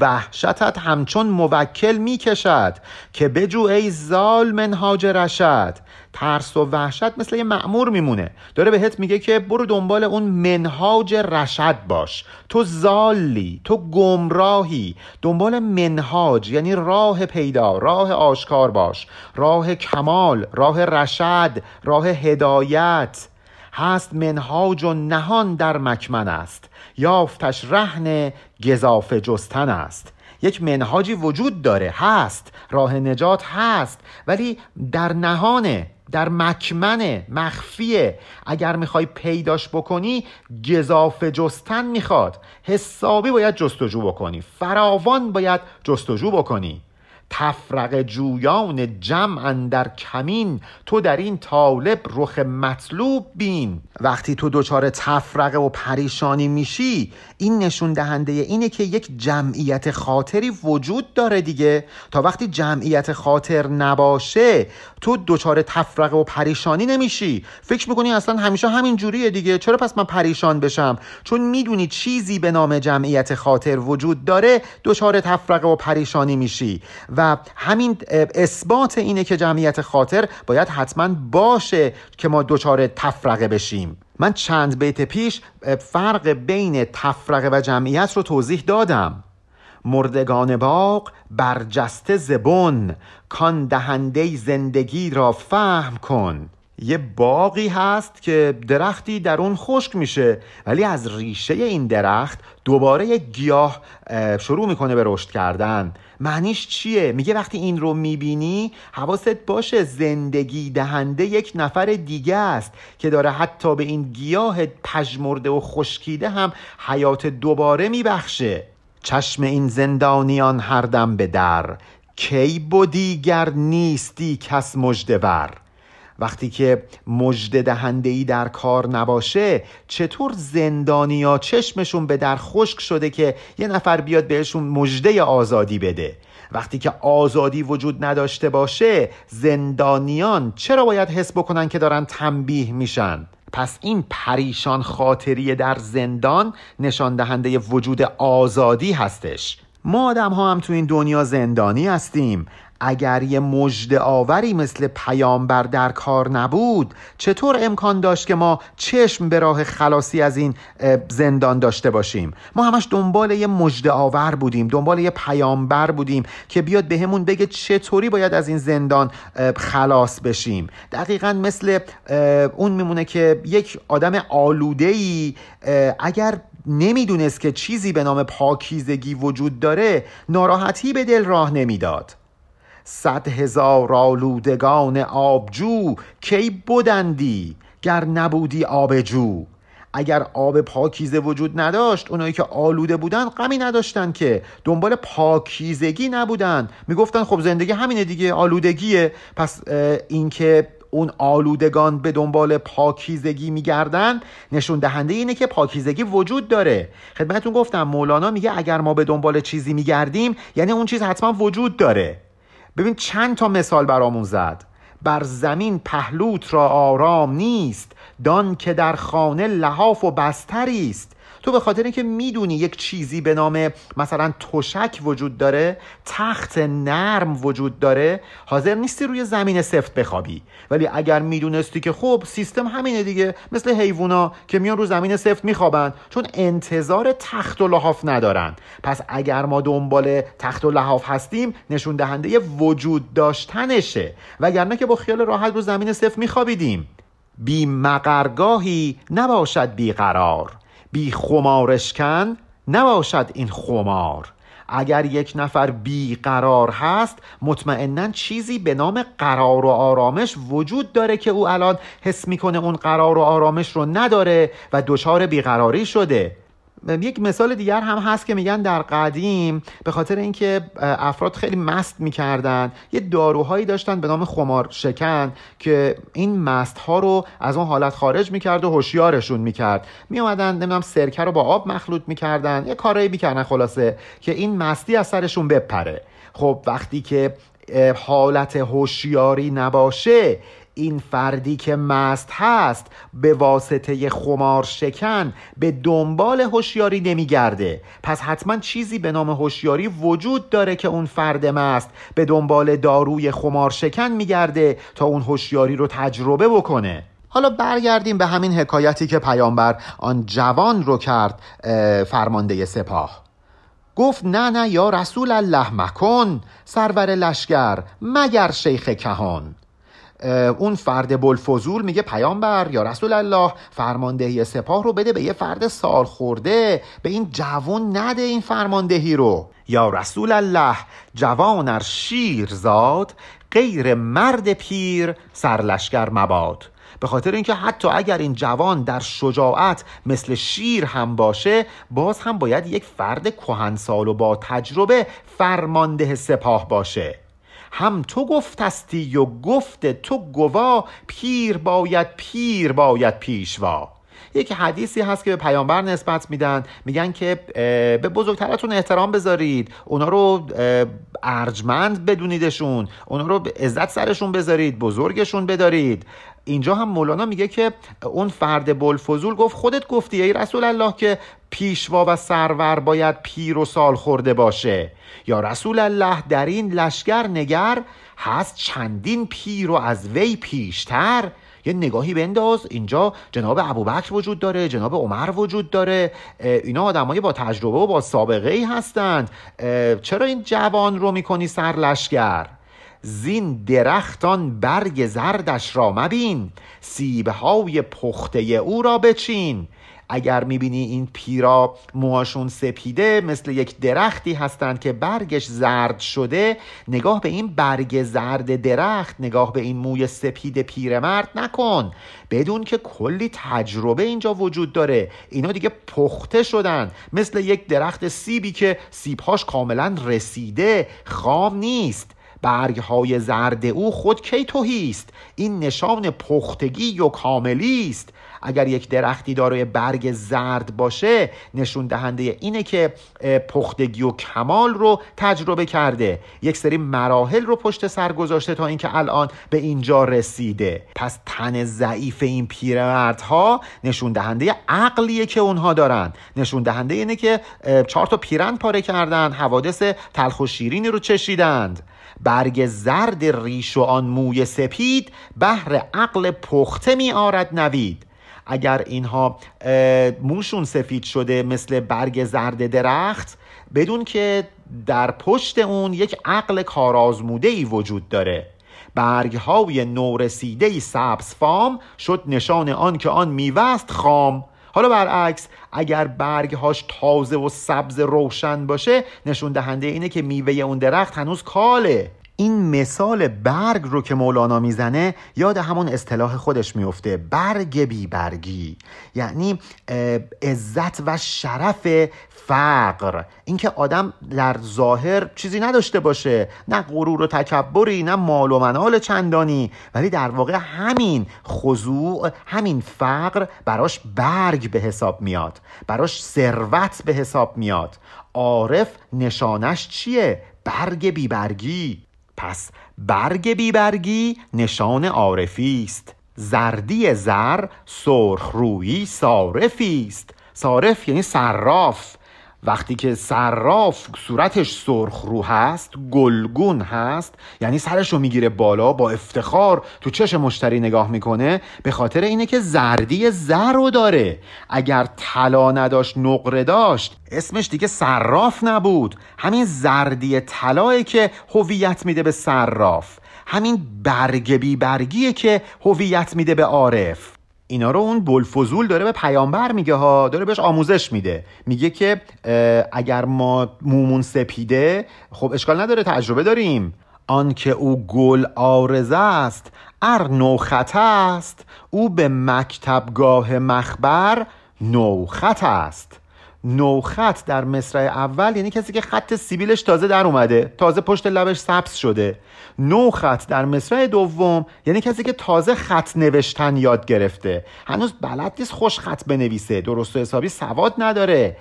وحشتت همچون موکل می‌کشد که بجو ای زال منهاج رشد ترس و وحشت مثل یه معمور میمونه. داره بهت میگه که برو دنبال اون منهاج رشد باش. تو زالی تو گمراهی. دنبال منهاج یعنی راه پیدا راه آشکار باش. راه کمال راه رشد راه هدایت. هست منهاج و نهان در مکمن است. یافتش رهن گذاف جستن است. یک منهاجی وجود داره هست راه نجات هست ولی در نهانه در مکمنه مخفیه اگر می‌خوای پیداش بکنی گذاف جستن می‌خواد. حسابی باید جستجو بکنی. فراوان باید جستجو بکنی. تفرق جویان جمع در کمین تو در این طالب رخ مطلوب بین. وقتی تو دچار تفرقه و پریشانی میشی این نشون دهنده اینه که یک جمعیت خاطری وجود داره دیگه. تا وقتی جمعیت خاطر نباشه تو دچار تفرقه و پریشانی نمیشی. فکر می‌کنی اصلا همیشه همین جوریه دیگه. چرا پس من پریشان بشم؟ چون می‌دونی چیزی به نام جمعیت خاطر وجود داره دچار تفرقه و پریشانی میشی. و همین اثبات اینه که جمعیت خاطر باید حتما باشه که ما دچار تفرقه بشیم. من چند بیت پیش فرق بین تفرقه و جمعیت رو توضیح دادم. مردگان باغ برجسته زبون کان دهنده زندگی را فهم کن. یه باقی هست که درختی در اون خشک میشه ولی از ریشه این درخت دوباره یک گیاه شروع می‌کنه به رشد کردن. معنیش چیه؟ میگه وقتی این رو می‌بینی حواست باشه زندگی دهنده یک نفر دیگه است که داره حتی به این گیاه پژمرده و خشکیده هم حیات دوباره میبخشه. چشم این زندانیان هر دم به در. کی بودیگر نیستی کس مجدور وقتی که مجده دهنده در کار نباشه چطور زندانیا چشمشون به در خشک شده که یه نفر بیاد بهشون مجده آزادی بده؟ وقتی که آزادی وجود نداشته باشه زندانیان چرا باید حس بکنن که دارن تنبیه میشن؟ پس این پریشان خاطری در زندان نشان دهنده وجود آزادی هستش. ما آدم ها هم تو این دنیا زندانی هستیم. اگر یه مجد آوری مثل پیامبر در کار نبود چطور امکان داشت که ما چشم به راه خلاصی از این زندان داشته باشیم؟ ما همش دنبال یه مجد آور بودیم دنبال یه پیامبر بودیم که بیاد بهمون به بگه چطوری باید از این زندان خلاص بشیم. دقیقا مثل اون میمونه که یک آدم آلوده ای اگر نمی‌دونست که چیزی به نام پاکیزگی وجود داره ناراحتی به دل راه نمی‌داد. صد هزار آلودگان آبجو کی بودندی گر نبودی آبجو؟ اگر آب پاکیزه وجود نداشت اونایی که آلوده بودن غمی نداشتن که. دنبال پاکیزگی نبودن. می‌گفتن خب زندگی همینه دیگه آلودگیه. پس اینکه اون آلودگان به دنبال پاکیزگی میگردن نشون دهنده اینه که پاکیزگی وجود داره. خدمتتون گفتم مولانا میگه اگر ما به دنبال چیزی میگردیم یعنی اون چیز حتما وجود داره. ببین چند تا مثال برامون زد. بر زمین پهلوت را آرام نیست. دان که در خانه لحاف و بستری است. تو به خاطر اینکه می‌دونی یک چیزی به نام مثلا تشک وجود داره تخت نرم وجود داره حاضر نیستی روی زمین سفت بخوابی. ولی اگر می‌دونستی که خب سیستم همینه دیگه مثل حیوونا که میان رو زمین سفت میخوابن چون انتظار تخت و لحاف ندارن. پس اگر ما دنبال تخت و لحاف هستیم نشون دهنده وجود داشتنشه. وگرنه که با خیال راحت رو زمین سفت میخوابیدیم. بی مقرگاهی نباشد بیقرار. بی خمارشکن نباشد این خمار. اگر یک نفر بیقرار هست مطمئنا چیزی به نام قرار و آرامش وجود داره که او الان حس می‌کنه اون قرار و آرامش رو نداره و دچار بیقراری شده. یک مثال دیگر هم هست که میگن در قدیم به خاطر اینکه افراد خیلی مست می‌کردن یه داروهایی داشتن به نام خمار شکن که این مست ها رو از اون حالت خارج می‌کرد و هوشیارشون می‌کرد. میومدن نمی‌دونم سرکه رو با آب مخلوط می‌کردن یه کارایی می‌کردن خلاصه که این مستی از سرشون بپره. خب وقتی که حالت هوشیاری نباشه این فردی که مست هست به واسطه خمار شکن به دنبال هوشیاری نمیگرده. پس حتما چیزی به نام هوشیاری وجود داره که اون فرد مست به دنبال داروی خمار شکن میگرده تا اون هوشیاری رو تجربه بکنه. حالا برگردیم به همین حکایتی که پیامبر آن جوان رو کرد فرمانده سپاه. گفت نه نه یا رسول الله مکن سرور لشکر مگر شیخ کهان. اون فرد بلفزول میگه پیامبر یا رسول الله فرماندهی سپاه رو بده به یه فرد سال خورده. به این جوان نده این فرماندهی رو. یا رسول الله جوان شیر زاد غیر مرد پیر سرلشکر مباد. به خاطر اینکه حتی اگر این جوان در شجاعت مثل شیر هم باشه باز هم باید یک فرد کهنسال و با تجربه فرمانده سپاه باشه. هم تو گفتستی و گفت تو گوا پیر باید پیر باید پیشوا. یک حدیثی هست که به پیامبر نسبت میدن میگن که به بزرگتراتون احترام بذارید. اونا رو ارجمند بدونیدشون. اونا رو عزت سرشون بذارید بزرگشون بدارید. اینجا هم مولانا میگه که اون فرد بلفزول گفت خودت گفتی ای رسول الله که پیشوا و سرور باید پیر و سال خورده باشه. یا رسول الله در این لشگر نگر هست چندین پیر و از وی پیشتر. یه نگاهی بنداز. اینجا جناب ابوبکر وجود داره جناب عمر وجود داره. اینا آدمای با تجربه و با سابقه ای هستند چرا این جوان رو می‌کنی سر لشگر زین درختان برگ زردش را مبین سیبهای پخته او را بچین. اگر می‌بینی این پیرا موهاشون سپیده مثل یک درختی هستند که برگش زرد شده نگاه به این برگ زرد درخت نگاه به این موی سپید پیرمرد نکن. بدون که کلی تجربه اینجا وجود داره. اینا دیگه پخته شدن. مثل یک درخت سیبی که سیبهاش کاملا رسیده خام نیست. برگ های زرد او خود کی توهیست این نشان پختگی و کاملی است. اگر یک درختی دارای برگ زرد باشه نشون دهنده اینه که پختگی و کمال رو تجربه کرده. یک سری مراحل رو پشت سر گذاشته تا اینکه الان به اینجا رسیده. پس تن ضعیف این پیرمردها نشون دهنده عقلیه که اونها دارن. نشون دهنده اینه که چهار تا پیرند پاره کردن حوادث تلخ و شیرینی رو چشیدند. برگ زرد ریش و آن موی سپید بهر عقل پخته می آرد نوید. اگر اینها موشون سفید شده مثل برگ زرد درخت بدون که در پشت اون یک عقل کارآزموده ای وجود داره. برگ های نورسیده سبز فام شد نشان آن که آن میوست خام. حالا برعکس اگر برگ هاش تازه و سبز روشن باشه نشون دهنده اینه که میوه اون درخت هنوز کاله. این مثال برگ رو که مولانا می‌زنه یاد همون اصطلاح خودش میفته برگ بی برگی. یعنی عزت و شرف فقر. اینکه آدم در ظاهر چیزی نداشته باشه نه غرور و تکبری نه مال و منال چندانی ولی در واقع همین خضوع همین فقر براش برگ به حساب میاد براش ثروت به حساب میاد. عارف نشانش چیه؟ برگ بیبرگی پس برگ بیبرگی نشان عارفی است. زردی زر سرخ رویی صارفی است. صارف یعنی صراف. وقتی که صراف صورتش سرخ رو هست گلگون هست یعنی سرش رو می‌گیره بالا با افتخار تو چش مشتری نگاه می‌کنه به خاطر اینه که زردی زر رو داره. اگر طلا نداشت نقره داشت اسمش دیگه صراف نبود. همین زردی طلایی که هویت میده به صراف. همین برگ بی برگیه که هویت میده به عارف. اینا رو اون بلفزول داره به پیامبر میگه ها داره بهش آموزش میده. میگه که اگر ما مومون سپیده خب اشکال نداره تجربه داریم. آنکه او گل آرزه است ار نوخط است. او به مکتبگاه مخبر نوخط است. نوخط در مصرع اول یعنی کسی که خط سیبیلش تازه در اومده تازه پشت لبش سبز شده. نو خط در مصرع دوم یعنی کسی که تازه خط نوشتن یاد گرفته. هنوز بلد نیست خوش خط بنویسه درست و حسابی سواد نداره.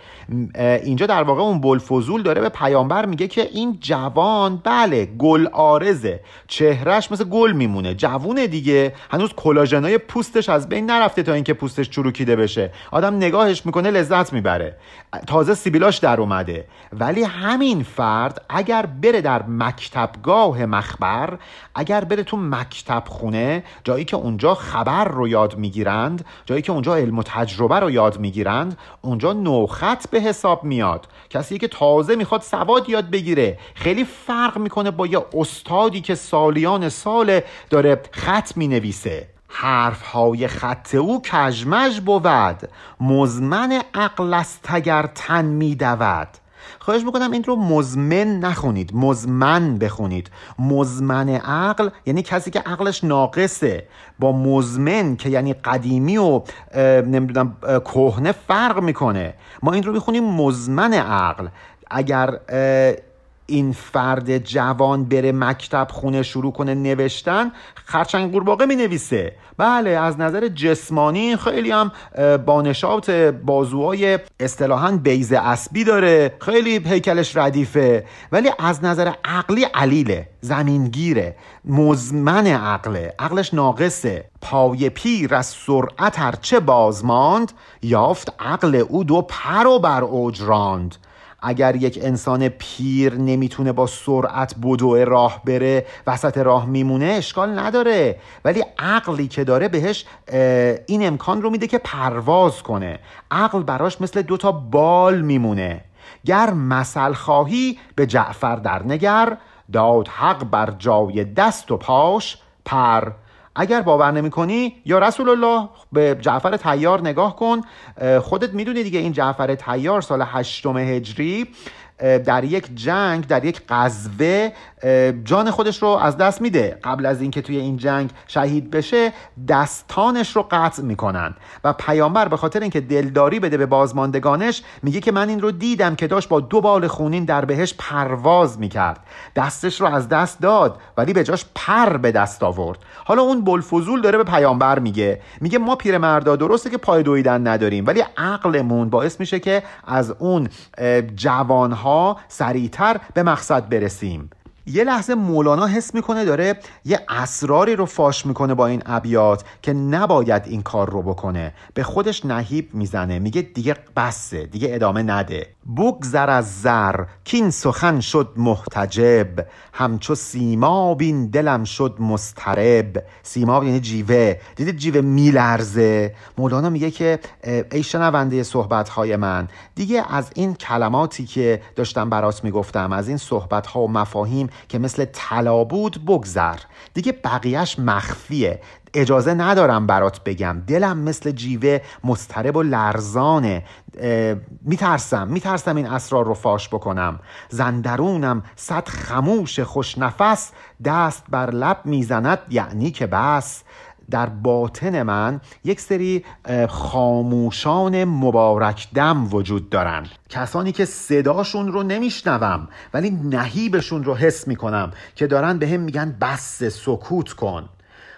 اینجا در واقع اون بلفزول داره به پیامبر میگه که این جوان بله گل آرزه. چهرش مثل گل میمونه جوونه دیگه. هنوز کلاژنای پوستش از بین نرفته تا اینکه پوستش چروکیده بشه. آدم نگاهش می‌کنه لذت می‌بره. تازه سیبیلاش در اومده. ولی همین فرد اگر بره در مکتبگاه مخبر اگر بره تو مکتب خونه جایی که اونجا خبر رو یاد می‌گیرند جایی که اونجا علم و تجربه رو یاد می‌گیرند اونجا نوخط به حساب میاد. کسی که تازه می‌خواد سواد یاد بگیره. خیلی فرق می‌کنه با یه استادی که سالیان سال داره خط می‌نویسه. حرف های خط او کجمج بود. مزمن عقل است اگر تن می دود. خواهش می‌کنم این رو مزمن نخونید. مزمن بخونید. مزمن عقل یعنی کسی که عقلش ناقصه. با مزمن که یعنی قدیمی و نمی‌دونم کهنه فرق می‌کنه. ما این رو می‌خونیم مزمن عقل. اگر این فرد جوان بره مکتب خونه شروع کنه نوشتن خرچنگ قورباغه می نویسه بله از نظر جسمانی خیلی هم بانشات بازوهای اصطلاحا بیز اسبی داره. خیلی هیکلش ردیفه. ولی از نظر عقلی علیله زمینگیره. مزمن عقله. عقلش ناقصه. پای پیر از سرعت هرچه بازماند یافت عقل او دو پر و بر اوج راند. اگر یک انسان پیر نمی‌تونه با سرعت بدو راه بره وسط راه میمونه اشکال نداره. ولی عقلی که داره بهش این امکان رو میده که پرواز کنه. عقل براش مثل دوتا بال میمونه. گر مثل خواهی به جعفر در نگر. داد حق بر جای دست و پاش پر اگر باور نمی کنی یا رسول الله به جعفر تیار نگاه کن. خودت می‌دونی دیگه این جعفر تیار سال هشتم هجری در یک جنگ در یک قذوه جان خودش رو از دست میده. قبل از اینکه توی این جنگ شهید بشه دستانش رو قطع می‌کنن. و پیامبر به خاطر اینکه دلداری بده به بازماندگانش میگه که من این رو دیدم که داشت با دو بال خونین در بهش پرواز می‌کرد. دستش رو از دست داد ولی به جاش پر به دست آورد. حالا اون بلفزول داره به پیامبر میگه. میگه ما پیرمردا درسته که پای دویدن نداریم ولی عقلمون باعث میشه که از اون جوانها سریعتر به مقصد برسیم. یه لحظه مولانا حس می‌کنه داره یه اسراری رو فاش می‌کنه با این ابیات که نباید این کار رو بکنه. به خودش نهیب می‌زنه. میگه دیگه بسه دیگه ادامه نده. بگذر از زر کین سخن شد محتجب. همچو سیماب این دلم شد مسترب سیماب یعنی جیوه. دیدید جیوه میلرزه؟ مولانا میگه که ای شنونده صحبت های من دیگه از این کلماتی که داشتم برات می‌گفتم از این صحبت ها و مفاهیم که مثل طلا بود بگذر. دیگه بقیهش مخفیه. اجازه ندارم برات بگم. دلم مثل جیوه مضطرب و لرزانه. میترسم میترسم این اسرار رو فاش بکنم. زندرونم صد خموش خوشنفس. دست بر لب می‌زند یعنی که بس. در باطن من یک سری خاموشان مبارک دم وجود دارن. کسانی که صداشون رو نمیشنوم ولی نهیبشون رو حس می‌کنم که دارن به هم میگن بس سکوت کن.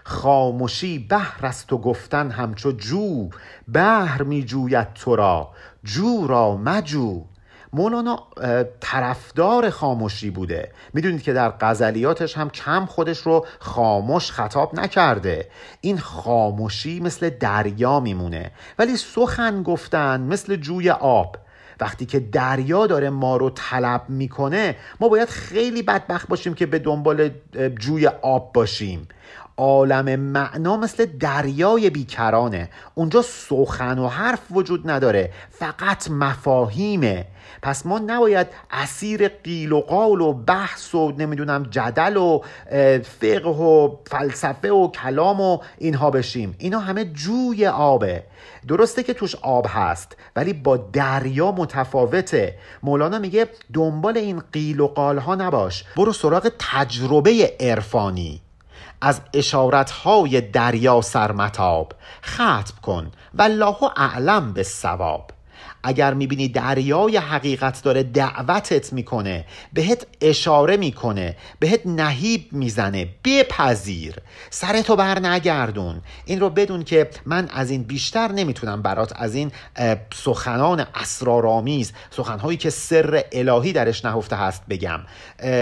خاموشی بهر است و گفتن همچو جو. بهر میجوید تو را. جو را مجو. مولانا طرفدار خاموشی بوده. می‌دونید که در غزلیاتش هم کم خودش رو خاموش خطاب نکرده. این خاموشی مثل دریا میمونه. ولی سخن گفتن مثل جوی آب. وقتی که دریا داره ما رو طلب می‌کنه ما باید خیلی بدبخت باشیم که به دنبال جوی آب باشیم. عالم معنا مثل دریای بیکرانه. اونجا سخن و حرف وجود نداره. فقط مفاهیمه. پس ما نباید اسیر قیل و قال و بحث و نمی‌دونم جدل و فقه و فلسفه و کلام و اینها بشیم. اینا همه جوی آبه. درسته که توش آب هست ولی با دریا متفاوته. مولانا میگه دنبال این قیل و قال ها نباش. برو سراغ تجربه عرفانی. از اشارتهای دریا سرمتاب. ختم کن. والله اعلم به ثواب اگر می‌بینی دریای حقیقت داره دعوتت می‌کنه بهت اشاره می‌کنه بهت نهیب می‌زنه بپذیر. سرتو بر نگردون. این رو بدون که من از این بیشتر نمی‌تونم برات از این سخنان اسرارآمیز سخنهایی که سر الهی درش نهفته هست بگم.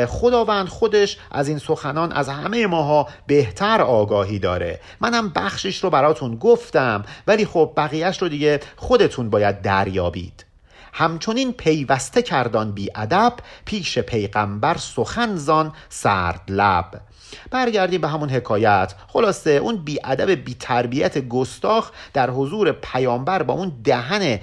خداوند خودش از این سخنان از همه ماها بهتر آگاهی داره. منم بخشش رو براتون گفتم ولی خب بقیهش رو دیگه خودتون باید دریابید همچنین پیوسته کردان بی ادب پیش پیغمبر سخن زان سرد لب. برگردیم به همون حکایت. خلاصه اون بی ادب بی تربیت گستاخ در حضور پیامبر با اون دهن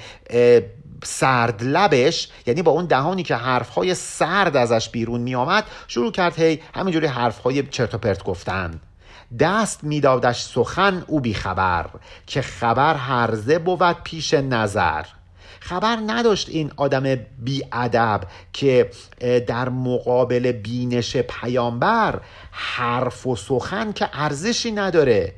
سرد لبش یعنی با اون دهانی که حرفهای سرد ازش بیرون می آمد شروع کرد هی همینجوری حرفهای چرت و پرت گفتن. دست میدادش سخن او بی خبر که خبر هرزه بود پیش نظر. خبر نداشت این آدم بیادب که در مقابل بینش پیامبر حرف و سخن که ارزشی نداره.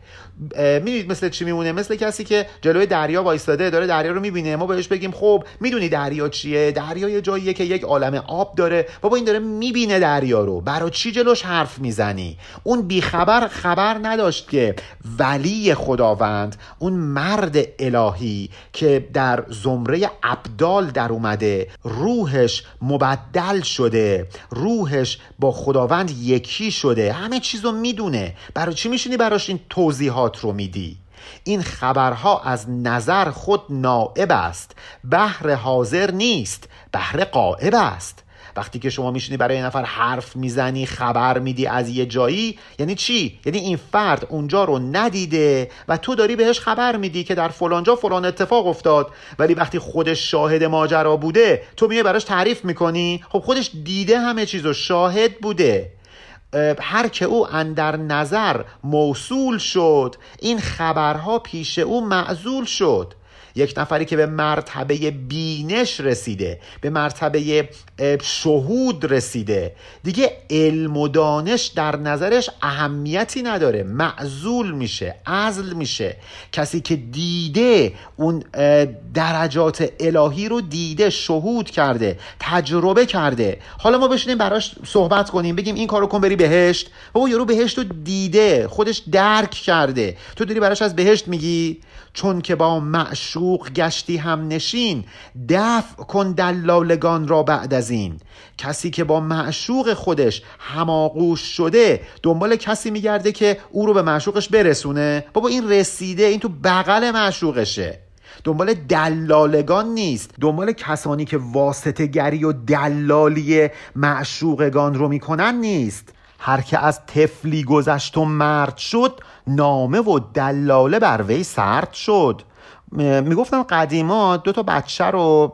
می‌دونید مثل چی میمونه؟ مثل کسی که جلوی دریا وایستاده داره دریا رو می‌بینه. ما بهش بگیم خب می‌دونی دریا چیه؟ دریا یه جاییه که یک عالم آب داره. بابا این داره می‌بینه دریا رو. برای چی جلوش حرف می‌زنی؟ اون بیخبر خبر نداشت که ولی خداوند اون مرد الهی که در زمره ابدال در اومده روحش مبدل شده روحش با خداوند یکی شده. همه چیزو می‌دونه. برای چی میشینی براش این توضیحات رو میدی. این خبرها از نظر خود نائب است. بهر حاضر نیست. بهر قائب است. وقتی که شما میشینی برای یه نفر حرف می‌زنی خبر میدی از یه جایی یعنی چی؟ یعنی این فرد اونجا رو ندیده و تو داری بهش خبر میدی که در فلانجا فلان اتفاق افتاد. ولی وقتی خودش شاهد ماجرا بوده تو میای براش تعریف می‌کنی. خب خودش دیده همه چیزو شاهد بوده. هر که او اندر نظر موصول شد این خبرها پیش او معزول شد. یک نفری که به مرتبه بینش رسیده به مرتبه شهود رسیده. دیگه علم و دانش در نظرش اهمیتی نداره. معزول میشه ازل میشه. کسی که دیده اون درجات الهی رو دیده شهود کرده تجربه کرده. حالا ما بشینیم براش صحبت کنیم بگیم این کارو کن بری بهشت. بابا یارو بهشت رو دیده خودش درک کرده. تو داری براش از بهشت میگی؟ چون که با معشوق گشتی هم نشین دفع کن دلالگان را بعد از این. کسی که با معشوق خودش هماغوش شده دنبال کسی میگرده که او رو به معشوقش برسونه؟ بابا این رسیده این تو بغل معشوقشه. دنبال دلالگان نیست دنبال کسانی که واسطه گری و دلالی معشوقگان رو می‌کنن نیست. هر که از تفلی گذشت و مرد شد نامه و دلاله بر وی سرد شد. می‌گفتن قدیما دو تا بچه رو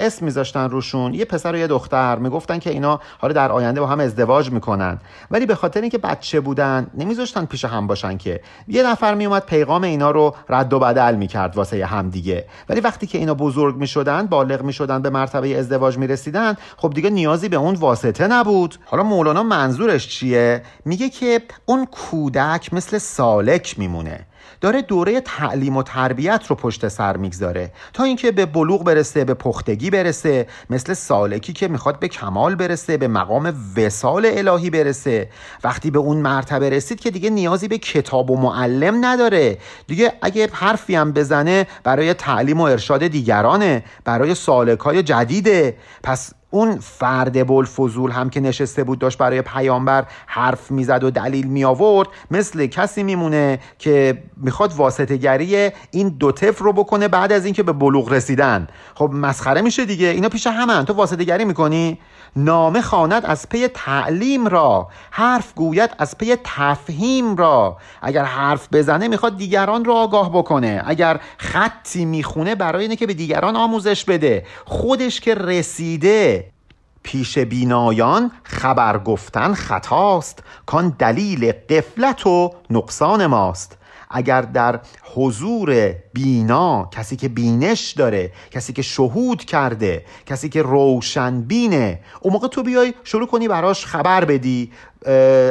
اسم میذاشتن روشون. یه پسر و یه دختر. می‌گفتن که اینا حالا در آینده با هم ازدواج می‌کنن. ولی به خاطر اینکه بچه بودن نمیذاشتن پیش هم باشن که. یه نفر میومد پیغام اینا رو رد و بدل می‌کرد واسه هم دیگه. ولی وقتی که اینا بزرگ می‌شدن بالغ می‌شدن به مرتبه ازدواج می‌رسیدن خب دیگه نیازی به اون واسطه نبود. حالا مولانا منظورش چیه؟ میگه که اون کودک مثل سالک میمونه. داره دوره تعلیم و تربیت رو پشت سر می‌گذاره تا اینکه به بلوغ برسه به پختگی برسه مثل سالکی که می‌خواد به کمال برسه به مقام وسال الهی برسه. وقتی به اون مرتبه رسید که دیگه نیازی به کتاب و معلم نداره. دیگه اگه حرفی هم بزنه برای تعلیم و ارشاد دیگرانه برای سالکای جدیده. پس اون فرد بلفضول هم که نشسته بود داشت برای پیامبر حرف می‌زد و دلیل می آورد مثل کسی میمونه که می‌خواد واسطه گری این دو طفل رو بکنه بعد از اینکه به بلوغ رسیدن. خب مسخره میشه دیگه. اینا پیش همن. تو واسطه گری می‌کنی؟ نامه خواند از پی تعلیم را. حرف گوید از پی تفهیم را. اگر حرف بزنه می‌خواد دیگران را آگاه بکنه. اگر خطی می‌خونه برای اینه که به دیگران آموزش بده. خودش که رسیده. پیش بینایان خبر گفتن خطاست. کان دلیل قفلت و نقصان ماست. اگر در حضور بینا کسی که بینش داره کسی که شهود کرده کسی که روشن بینه اون موقع تو بیای شروع کنی براش خبر بدی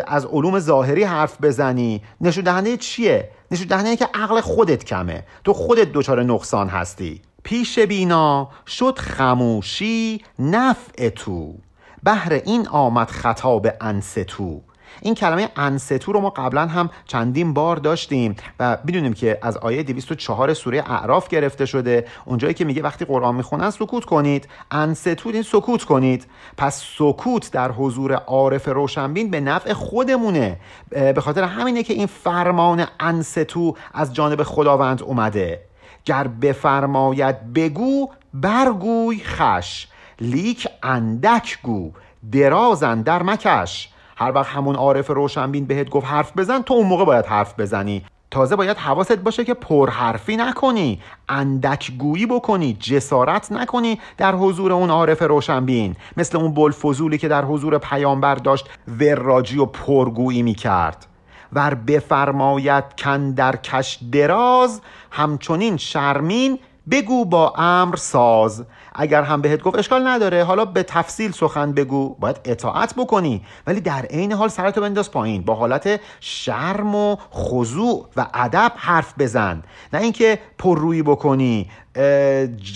از علوم ظاهری حرف بزنی. نشون دهنده چیه؟ نشون دهنده که عقل خودت کمه. تو خودت دچار نقصان هستی. پیش بینا شد خموشی نفع تو. بهر این آمد خطاب انستو این کلمه انستو رو ما قبلا هم چندین بار داشتیم و می‌دونیم که از آیه 204 سوره اعراف گرفته شده. اونجایی که میگه وقتی قرآن می‌خونن سکوت کنید. انستو این سکوت کنید. پس سکوت در حضور عارف روشنبین به نفع خودمونه. به خاطر همینه که این فرمان انستو از جانب خداوند اومده. گر بفرماید بگو برگوی خش. لیک اندک گو. درازن در مکش. هر وقت همون عارف روشنبین بهت گفت حرف بزن تو اون موقع باید حرف بزنی. تازه باید حواست باشه که پرحرفی نکنی اندک گویی بکنی جسارت نکنی در حضور اون عارف روشنبین. مثل اون بلفزولی که در حضور پیامبر داشت وراجی و پرگویی می‌کرد. ور بفرماید کن در کش دراز همچنین شرمین بگو با امر ساز. اگر هم بهت گفت اشکال نداره. حالا به تفصیل سخن بگو. باید اطاعت بکنی. ولی در عین حال سرتو بنداز پایین. با حالت شرم و خضوع و ادب حرف بزن. نه اینکه پررویی بکنی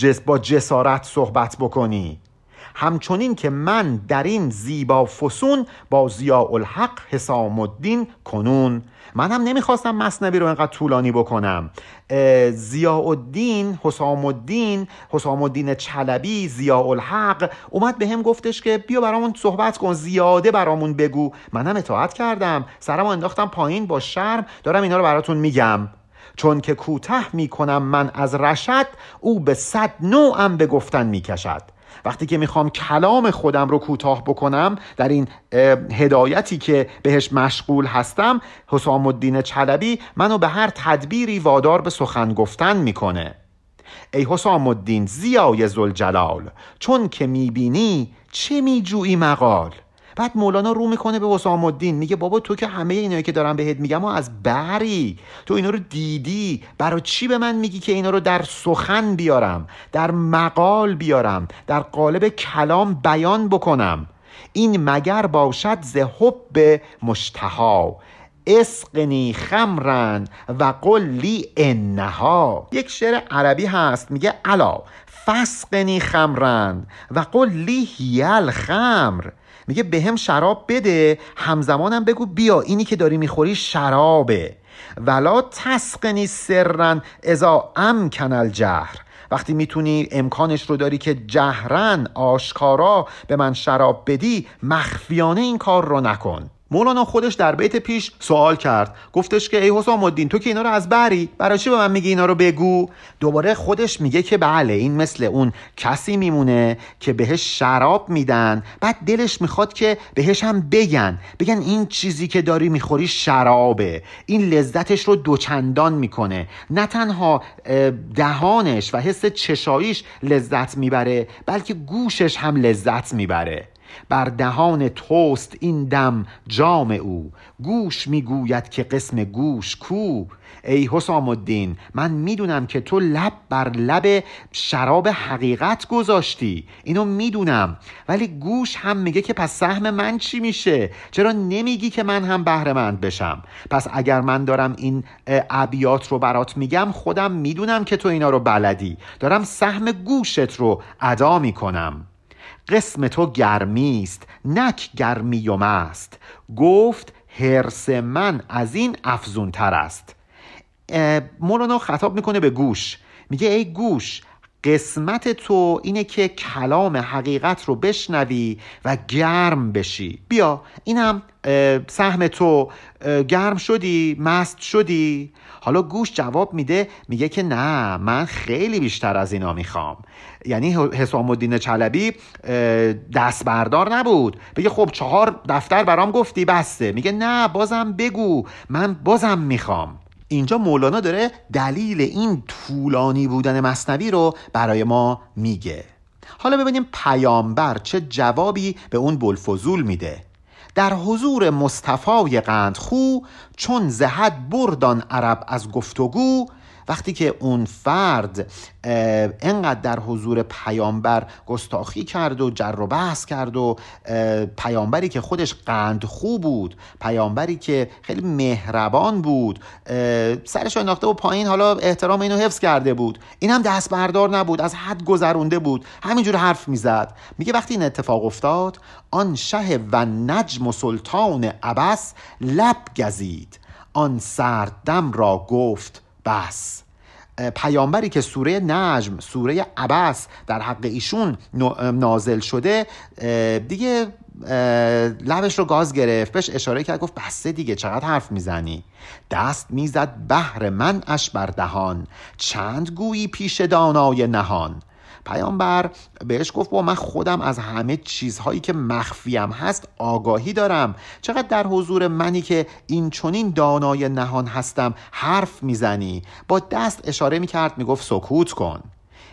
جس با جسارت صحبت بکنی. همچنین که من در این زیبا فسون با ضیاء الحق حسام الدین کنون. من هم نمی‌خواستم مصنبی رو انقدر طولانی بکنم. زیاء الدین حسام الدین حسام الدین چلبی زیاء الحق اومد به هم گفتش که بیا برامون صحبت کن زیاده برامون بگو. منم اطاعت کردم. سرم انداختم پایین با شرم. دارم اینا رو براتون میگم. چون که کوته می‌کنم من از رشد او به صد نوعم به گفتن می‌کشد. وقتی که می‌خوام کلام خودم رو کوتاه بکنم در این هدایتی که بهش مشغول هستم حسام الدین چلبی منو به هر تدبیری وادار به سخن گفتن می‌کنه. ای حسام الدین زیای زلجلال چون که می‌بینی چه میجویی مقال؟ بعد مولانا رو می‌کنه به حسام الدین میگه بابا تو که همه اینایی که دارم بهت میگم و از بری. تو اینا رو دیدی. برای چی به من میگی که اینا رو در سخن بیارم؟ در مقال بیارم؟ در قالب کلام بیان بکنم؟ این مگر باشد ز حب مشتها اسقنی خمرن و قلی انها. یک شعر عربی هست. میگه الا فسقنی خمرن و قلی هیل خمر. میگه به هم شراب بده همزمانم بگو بیا اینی که داری می‌خوری شرابه. ولا تسقنی سرن ازا امکن الجهر. وقتی می‌تونی امکانش رو داری که جهرن آشکارا به من شراب بدی مخفیانه این کار رو نکن. مولانا خودش در بیت پیش سوال کرد. گفتش که ای حسام الدین تو که اینا رو از بری؟ برای چی به من میگی اینا رو بگو؟ دوباره خودش میگه که بله این مثل اون کسی میمونه که بهش شراب میدن. بعد دلش می‌خواد که بهش هم بگن. بگن این چیزی که داری می‌خوری شرابه. این لذتش رو دوچندان می‌کنه. نه تنها دهانش و حس چشاییش لذت می‌بره بلکه گوشش هم لذت می‌بره. بر دهان توست این دم جام او. گوش می‌گوید که قسم گوش کو. ای حسام الدین من می‌دونم که تو لب بر لب شراب حقیقت گذاشتی. اینو می‌دونم. ولی گوش هم میگه که پس سهم من چی میشه؟ چرا نمیگی که من هم بهرهمند بشم؟ پس اگر من دارم این ابیات رو برات میگم خودم می‌دونم که تو اینا رو بلدی. دارم سهم گوشت رو ادا می‌کنم. قسم تو گرمی است نک گرمی و مست. گفت هرس من از این افزون تر است مولانا خطاب می‌کنه به گوش. میگه ای گوش قسمت تو اینه که کلام حقیقت رو بشنوی و گرم بشی. بیا این هم سهم تو. گرم شدی مست شدی. حالا گوش جواب میده میگه که نه من خیلی بیشتر از اینا می‌خوام. یعنی حسام الدین چلبی دست بردار نبود. بگه خب چهار دفتر برام گفتی بسته. میگه نه بازم بگو. من بازم می‌خوام. اینجا مولانا داره دلیل این طولانی بودن مصنوی رو برای ما میگه. حالا ببینیم پیامبر چه جوابی به اون بلفزول میده. در حضور مصطفای قندخو چون زهد بردان عرب از گفتگو وقتی که اون فرد انقدر در حضور پیامبر گستاخی کرد و جر و بحث کرد و پیامبری که خودش قند خوب بود پیامبری که خیلی مهربان بود سرش انداخته و پایین حالا احترام اینو حفظ کرده بود. این هم دست بردار نبود از حد گذرونده بود. همینجور حرف می‌زد. میگه وقتی این اتفاق افتاد آن شه و نجم و سلطان عبس لب گزید. آن سردم را گفت بس. پیامبری که سوره نجم سوره عبس در حق ایشون نازل شده دیگه لبش رو گاز گرفت بهش اشاره کرد گفت بسته دیگه چقدر حرف می‌زنی؟ دست می‌زد بهر من اش بر دهان چند گویی پیش دانای نهان؟ پیامبر بهش گفت با من خودم از همه چیزهایی که مخفیم هست آگاهی دارم. چقدر در حضور منی که این چونین دانای نهان هستم حرف می‌زنی؟ با دست اشاره می‌کرد می‌گفت سکوت کن.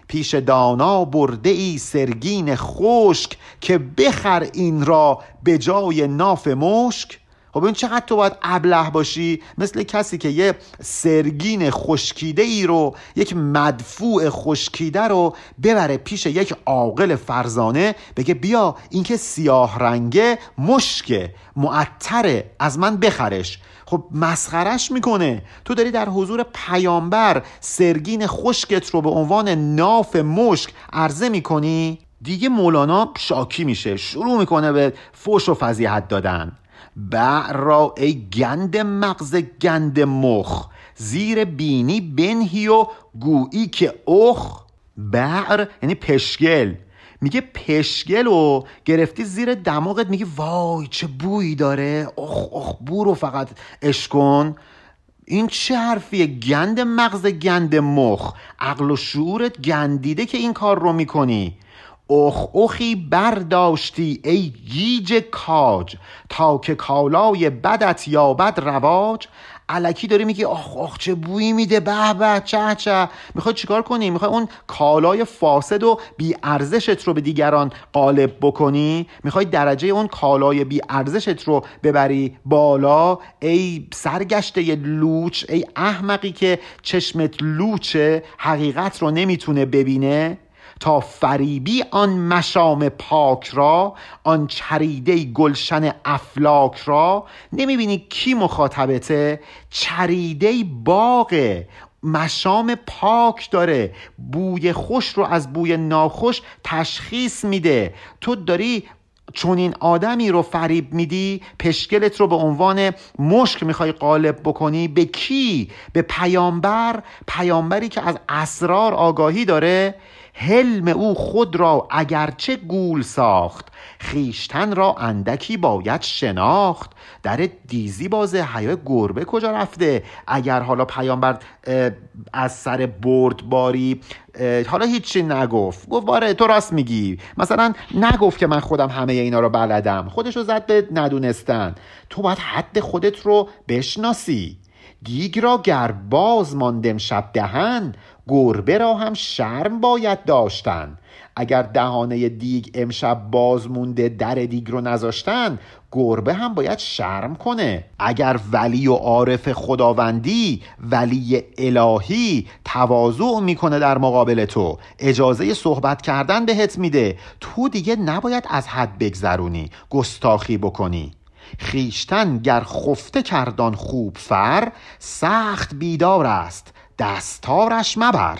پیش دانا برده ای سرگین خشک که بخر این را به جای ناف مشک. خب این چقدر تو باید ابله باشی؟ مثل کسی که یه سرگین خشکیده ای رو یک مدفوع خشکیده رو ببره پیش یک عاقل فرزانه بگه بیا این که سیاه رنگه مشکه معطره از من بخرش. خب مسخرش می‌کنه. تو داری در حضور پیامبر سرگین خشکت رو به عنوان ناف مشک عرضه می‌کنی؟ دیگه مولانا شاکی میشه. شروع می‌کنه به فوش و فضیحت دادن. بعر را ای گند مغز گند مخ زیر بینی بنهی و گویی که اخ. بعر یعنی پشگل میگه پشگل و گرفتی زیر دماغت میگه وای چه بویی داره. اخ اخ بو رو فقط اشکن این چه حرفیه؟ گند مغز گند مخ. عقل و شعورت گندیده که این کار رو می‌کنی. اخ اخی برداشتی ای گیج کاج تا که کالای بدت یابد رواج. علکی داری میگی آخ آخ چه بویی میده به به چه چه. می‌خوای چیکار کنی؟ می‌خوای اون کالای فاسد و بی ارزشت رو به دیگران قالب بکنی؟ می‌خوای درجه اون کالای بی ارزشت رو ببری بالا؟ ای سرگشته لوچ ای احمقی که چشمت لوچه حقیقت رو نمی‌تونه ببینه. تا فریبی آن مشام پاک را آن چریده گلشن افلاک را. نمی‌بینی کی مخاطبته؟ چریده باغ مشام پاک داره. بوی خوش رو از بوی ناخوش تشخیص میده. تو داری چون این آدمی رو فریب میدی پشکلت رو به عنوان مشک می‌خوای قالب بکنی. به کی؟ به پیامبر. پیامبری که از اسرار آگاهی داره. حلم او خود را اگرچه گول ساخت خیشتن را اندکی باید شناخت. در دیزی بازه حیا گربه کجا رفته؟ اگر حالا پیامبر از سر بردباری حالا هیچی نگفت. گفت باره تو راست میگی. مثلا نگفت که من خودم همه اینا رو بلدم. خودش رو زد به ندونستن. تو باید حد خودت رو بشناسی. دیگ را گر باز ماندم شب دهن گربه را هم شرم باید داشتن. اگر دهانه دیگ امشب باز مونده در دیگ رو نذاشتن گربه هم باید شرم کنه. اگر ولی و عارف خداوندی ولی الهی تواضع می‌کنه در مقابل تو. اجازه صحبت کردن بهت میده. تو دیگه نباید از حد بگذرونی. گستاخی بکنی. خیشتن گر خفته کردان خوب فر سخت بیدار است. دستارش مبر.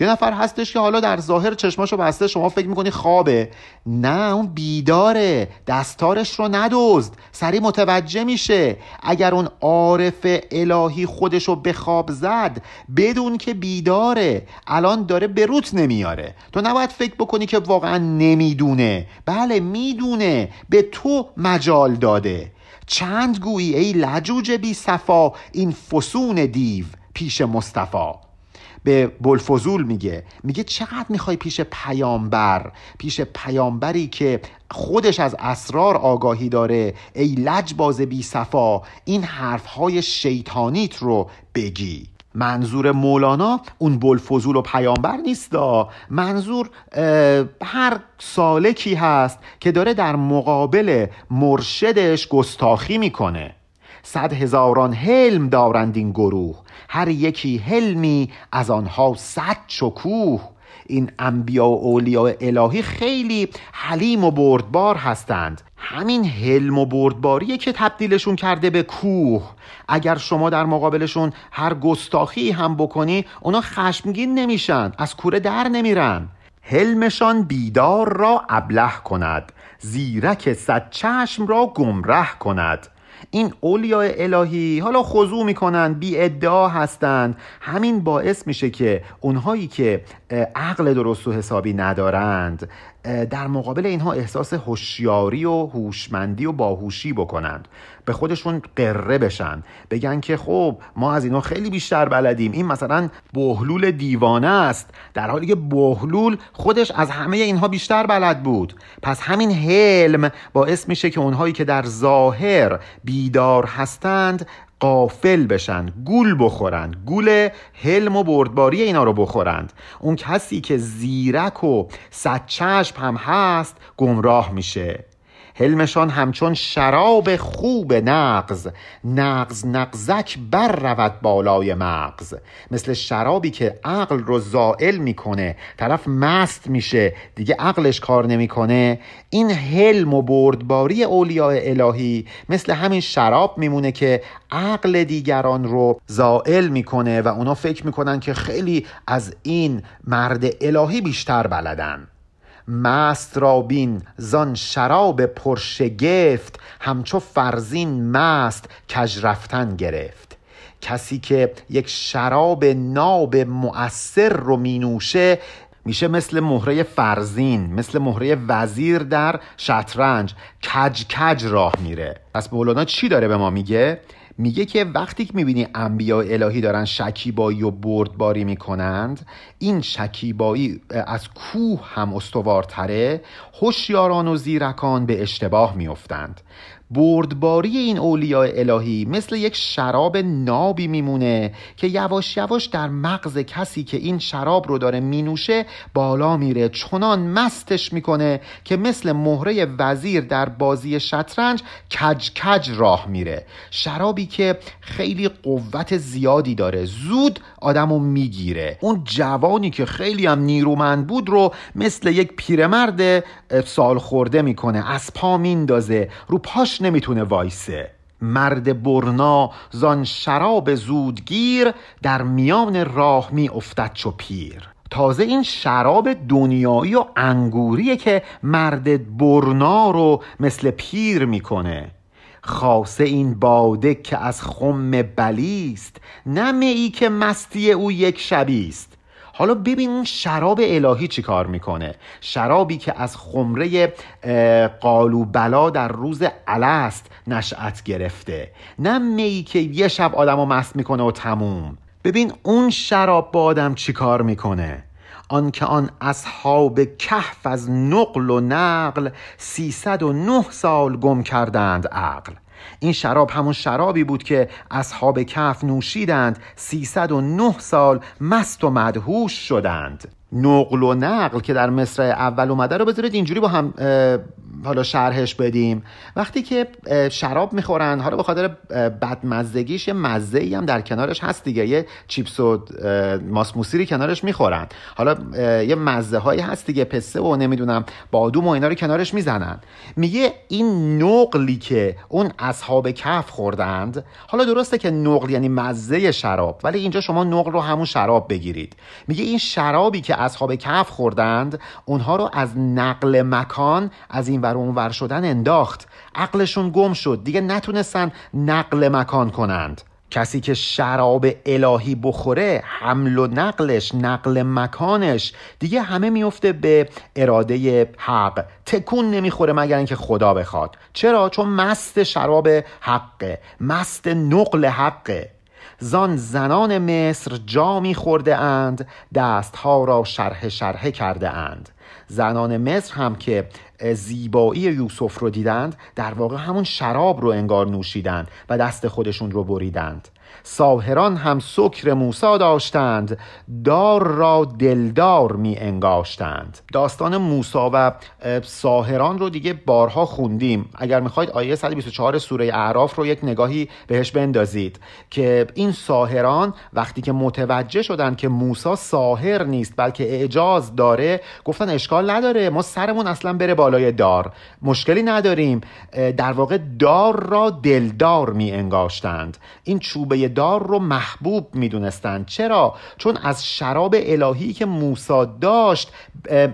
یه نفر هستش که حالا در ظاهر چشماشو بسته شما فکر می‌کنی خوابه. نه اون بیداره. دستارش رو ندوزد سری متوجه میشه. اگر اون عارف الهی خودشو به خواب زد بدون که بیداره. الان داره به روت نمیاره. تو نباید فکر بکنی که واقعا نمی‌دونه. بله می‌دونه. به تو مجال داده. چند گویی ای لجوج بی صفا این فسون دیو. پیش مصطفی. به بلفزول میگه. میگه چقدر می‌خوای پیش پیامبر؟ پیش پیامبری که خودش از اسرار آگاهی داره. ای لجباز بی صفا این حرفهای شیطانیت رو بگی. منظور مولانا اون بلفزول و پیامبر نیست منظور هر سالکی هست که داره در مقابل مرشدش گستاخی می‌کنه. صد هزاران حلم دارند این گروه. هر یکی حلمی از آنها صد چکوه این انبیا و اولیاء الهی خیلی حلیم و بردبار هستند. همین حلم و بردباریه که تبدیلشون کرده به کوه. اگر شما در مقابلشون هر گستاخی هم بکنی اونا خشمگین نمیشن از کوره در نمیرن. حلمشان بیدار را ابله کند زیرک صد چشم را گمره کند. این اولیاء الهی حالا خضوع می‌کنن بی ادعا هستند همین باعث میشه که اونهایی که عقل درست و حسابی ندارند در مقابل اینها احساس هوشیاری و هوشمندی و باهوشی بکنند. به خودشون قره بشن. بگن که خب ما از اینا خیلی بیشتر بلدیم. این مثلا بهلول دیوانه است. در حالی که بهلول خودش از همه اینها بیشتر بلد بود. پس همین حلم باعث میشه که اونهایی که در ظاهر بیدار هستند قافل بشن گول بخورند گول حلم و بردباری اینا رو بخورند. اون کسی که زیرک و صد هم هست گمراه میشه. حلمشان همچون شراب خوب نقض نقض نقزک بر رود بالای مغز. مثل شرابی که عقل رو زائل می‌کنه طرف مست میشه دیگه عقلش کار نمی‌کنه. این حلم و بردباری اولیاء الهی مثل همین شراب میمونه که عقل دیگران رو زائل می‌کنه و اونا فکر می‌کنن که خیلی از این مرد الهی بیشتر بلدن. مست را بین زان شراب پرشگفت همچو فرزین مست کج رفتن گرفت. کسی که یک شراب ناب مؤثر رو مینوشه میشه مثل مهره فرزین مثل مهره وزیر در شطرنج. کج کج راه میره. پس مولانا چی داره به ما میگه؟ میگه که وقتی که می‌بینی انبیاء الهی دارن شکیبایی و بردباری می‌کنند این شکیبایی از کوه هم استوارتره هوشیاران و زیرکان به اشتباه میافتند. بردباری این اولیاء الهی مثل یک شراب نابی میمونه که یواش یواش در مغز کسی که این شراب رو داره مینوشه بالا میره. چنان مستش می‌کنه که مثل مهره وزیر در بازی شطرنج کج کج راه میره. شرابی که خیلی قوت زیادی داره. زود آدمو می‌گیره. اون جوانی که خیلی هم نیرومند بود رو مثل یک پیرمرد سال خورده می‌کنه. از پا میندازه. رو پاش نمی‌تونه وایسه. مرد برنا زان شراب زودگیر در میان راه می افتد چو پیر. تازه این شراب دنیایی و انگوریه که مرد برنا رو مثل پیر می‌کنه. خاصه این باده که از خم بلیست نه ای که مستی او یک شبیست. حالا ببین اون شراب الهی چی کار می‌کنه؟ شرابی که از خمره قالو بلا در روز الست نشأت گرفته. نه می که یه شب آدم رو مست می‌کنه و تموم. ببین اون شراب با آدم چی کار می‌کنه؟ آنکه آن اصحاب کهف از نقل و نقل سیصد و نه سال گم کردند عقل. این شراب همون شرابی بود که اصحاب کف نوشیدند. نه سال مست و مدهوش شدند. نقل و نقل که در مصر اول اومده رو بذارید اینجوری با هم حالا شرحش بدیم. وقتی که شراب می‌خورن حالا به خاطر بدمزدگیش یه مزه ای هم در کنارش هست دیگه. یه چیپس و ماسموسیری کنارش می‌خورن. حالا یه مزه هایی هست دیگه پسته و نمی‌دونم بادوم و اینا رو کنارش می‌زنن. میگه این نقلی که اون اصحاب کف خوردند حالا درسته که نقل یعنی مزه شراب ولی اینجا شما نقل رو همون شراب بگیرید. میگه این شرابی که اصحاب کف خوردند اونها رو از نقل مکان از این ور اون ور شدن انداخت. عقلشون گم شد. دیگه نتونستن نقل مکان کنند. کسی که شراب الهی بخوره حمل و نقلش نقل مکانش دیگه همه میفته به اراده حق. تکون نمی‌خوره مگر اینکه خدا بخواد. چرا؟ چون مست شراب حقه. مست نقل حقه. زان زنان مصر جامی خورده اند دستها را شرح شرحه کرده اند زنان مصر هم که زیبایی یوسف رو دیدند در واقع همون شراب رو انگار نوشیدند و دست خودشون رو بریدند. ساهران هم سکر موسا داشتند دار را دلدار می انگاشتند. داستان موسا و ساهران رو دیگه بارها خوندیم. اگر می‌خواید آیه 124 سوره اعراف رو یک نگاهی بهش بندازید که این ساهران وقتی که متوجه شدند که موسا ساهر نیست بلکه اعجاز داره گفتن اشکال نداره ما سرمون اصلا بره بالای دار. مشکلی نداریم. در واقع دار را دلدار می انگاشتند. این چوبه دار رو محبوب می‌دونستند. چرا؟ چون از شراب الهی که موسا داشت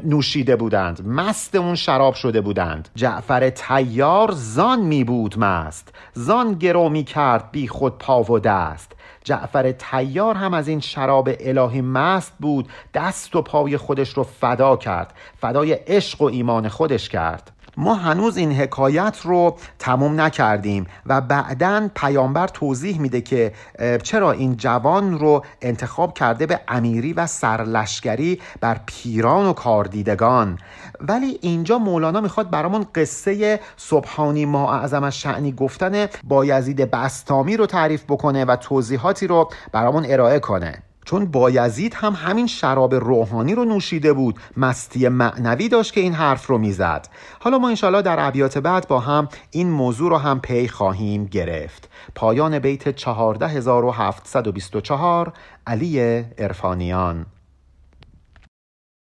نوشیده بودند. مست اون شراب شده بودند. جعفر تیار زان می بود مست. زان گرو می کرد بی خود پا و دست. جعفر تیار هم از این شراب الهی مست بود. دست و پای خودش رو فدا کرد. فدای عشق و ایمان خودش کرد. ما هنوز این حکایت رو تموم نکردیم و بعدا پیامبر توضیح میده که چرا این جوان رو انتخاب کرده به امیری و سرلشگری بر پیران و کاردیدگان. ولی اینجا مولانا می‌خواد برامون قصه سبحانی ما اعظم شعنی گفتن بایزید بستامی رو تعریف بکنه و توضیحاتی رو برامون ارائه کنه. چون بایزید هم همین شراب روحانی رو نوشیده بود. مستی معنوی داشت که این حرف رو می‌زد. حالا ما انشالله در ابیات بعد با هم این موضوع رو هم پی خواهیم گرفت. پایان بیت 14724 علی ارفانیان.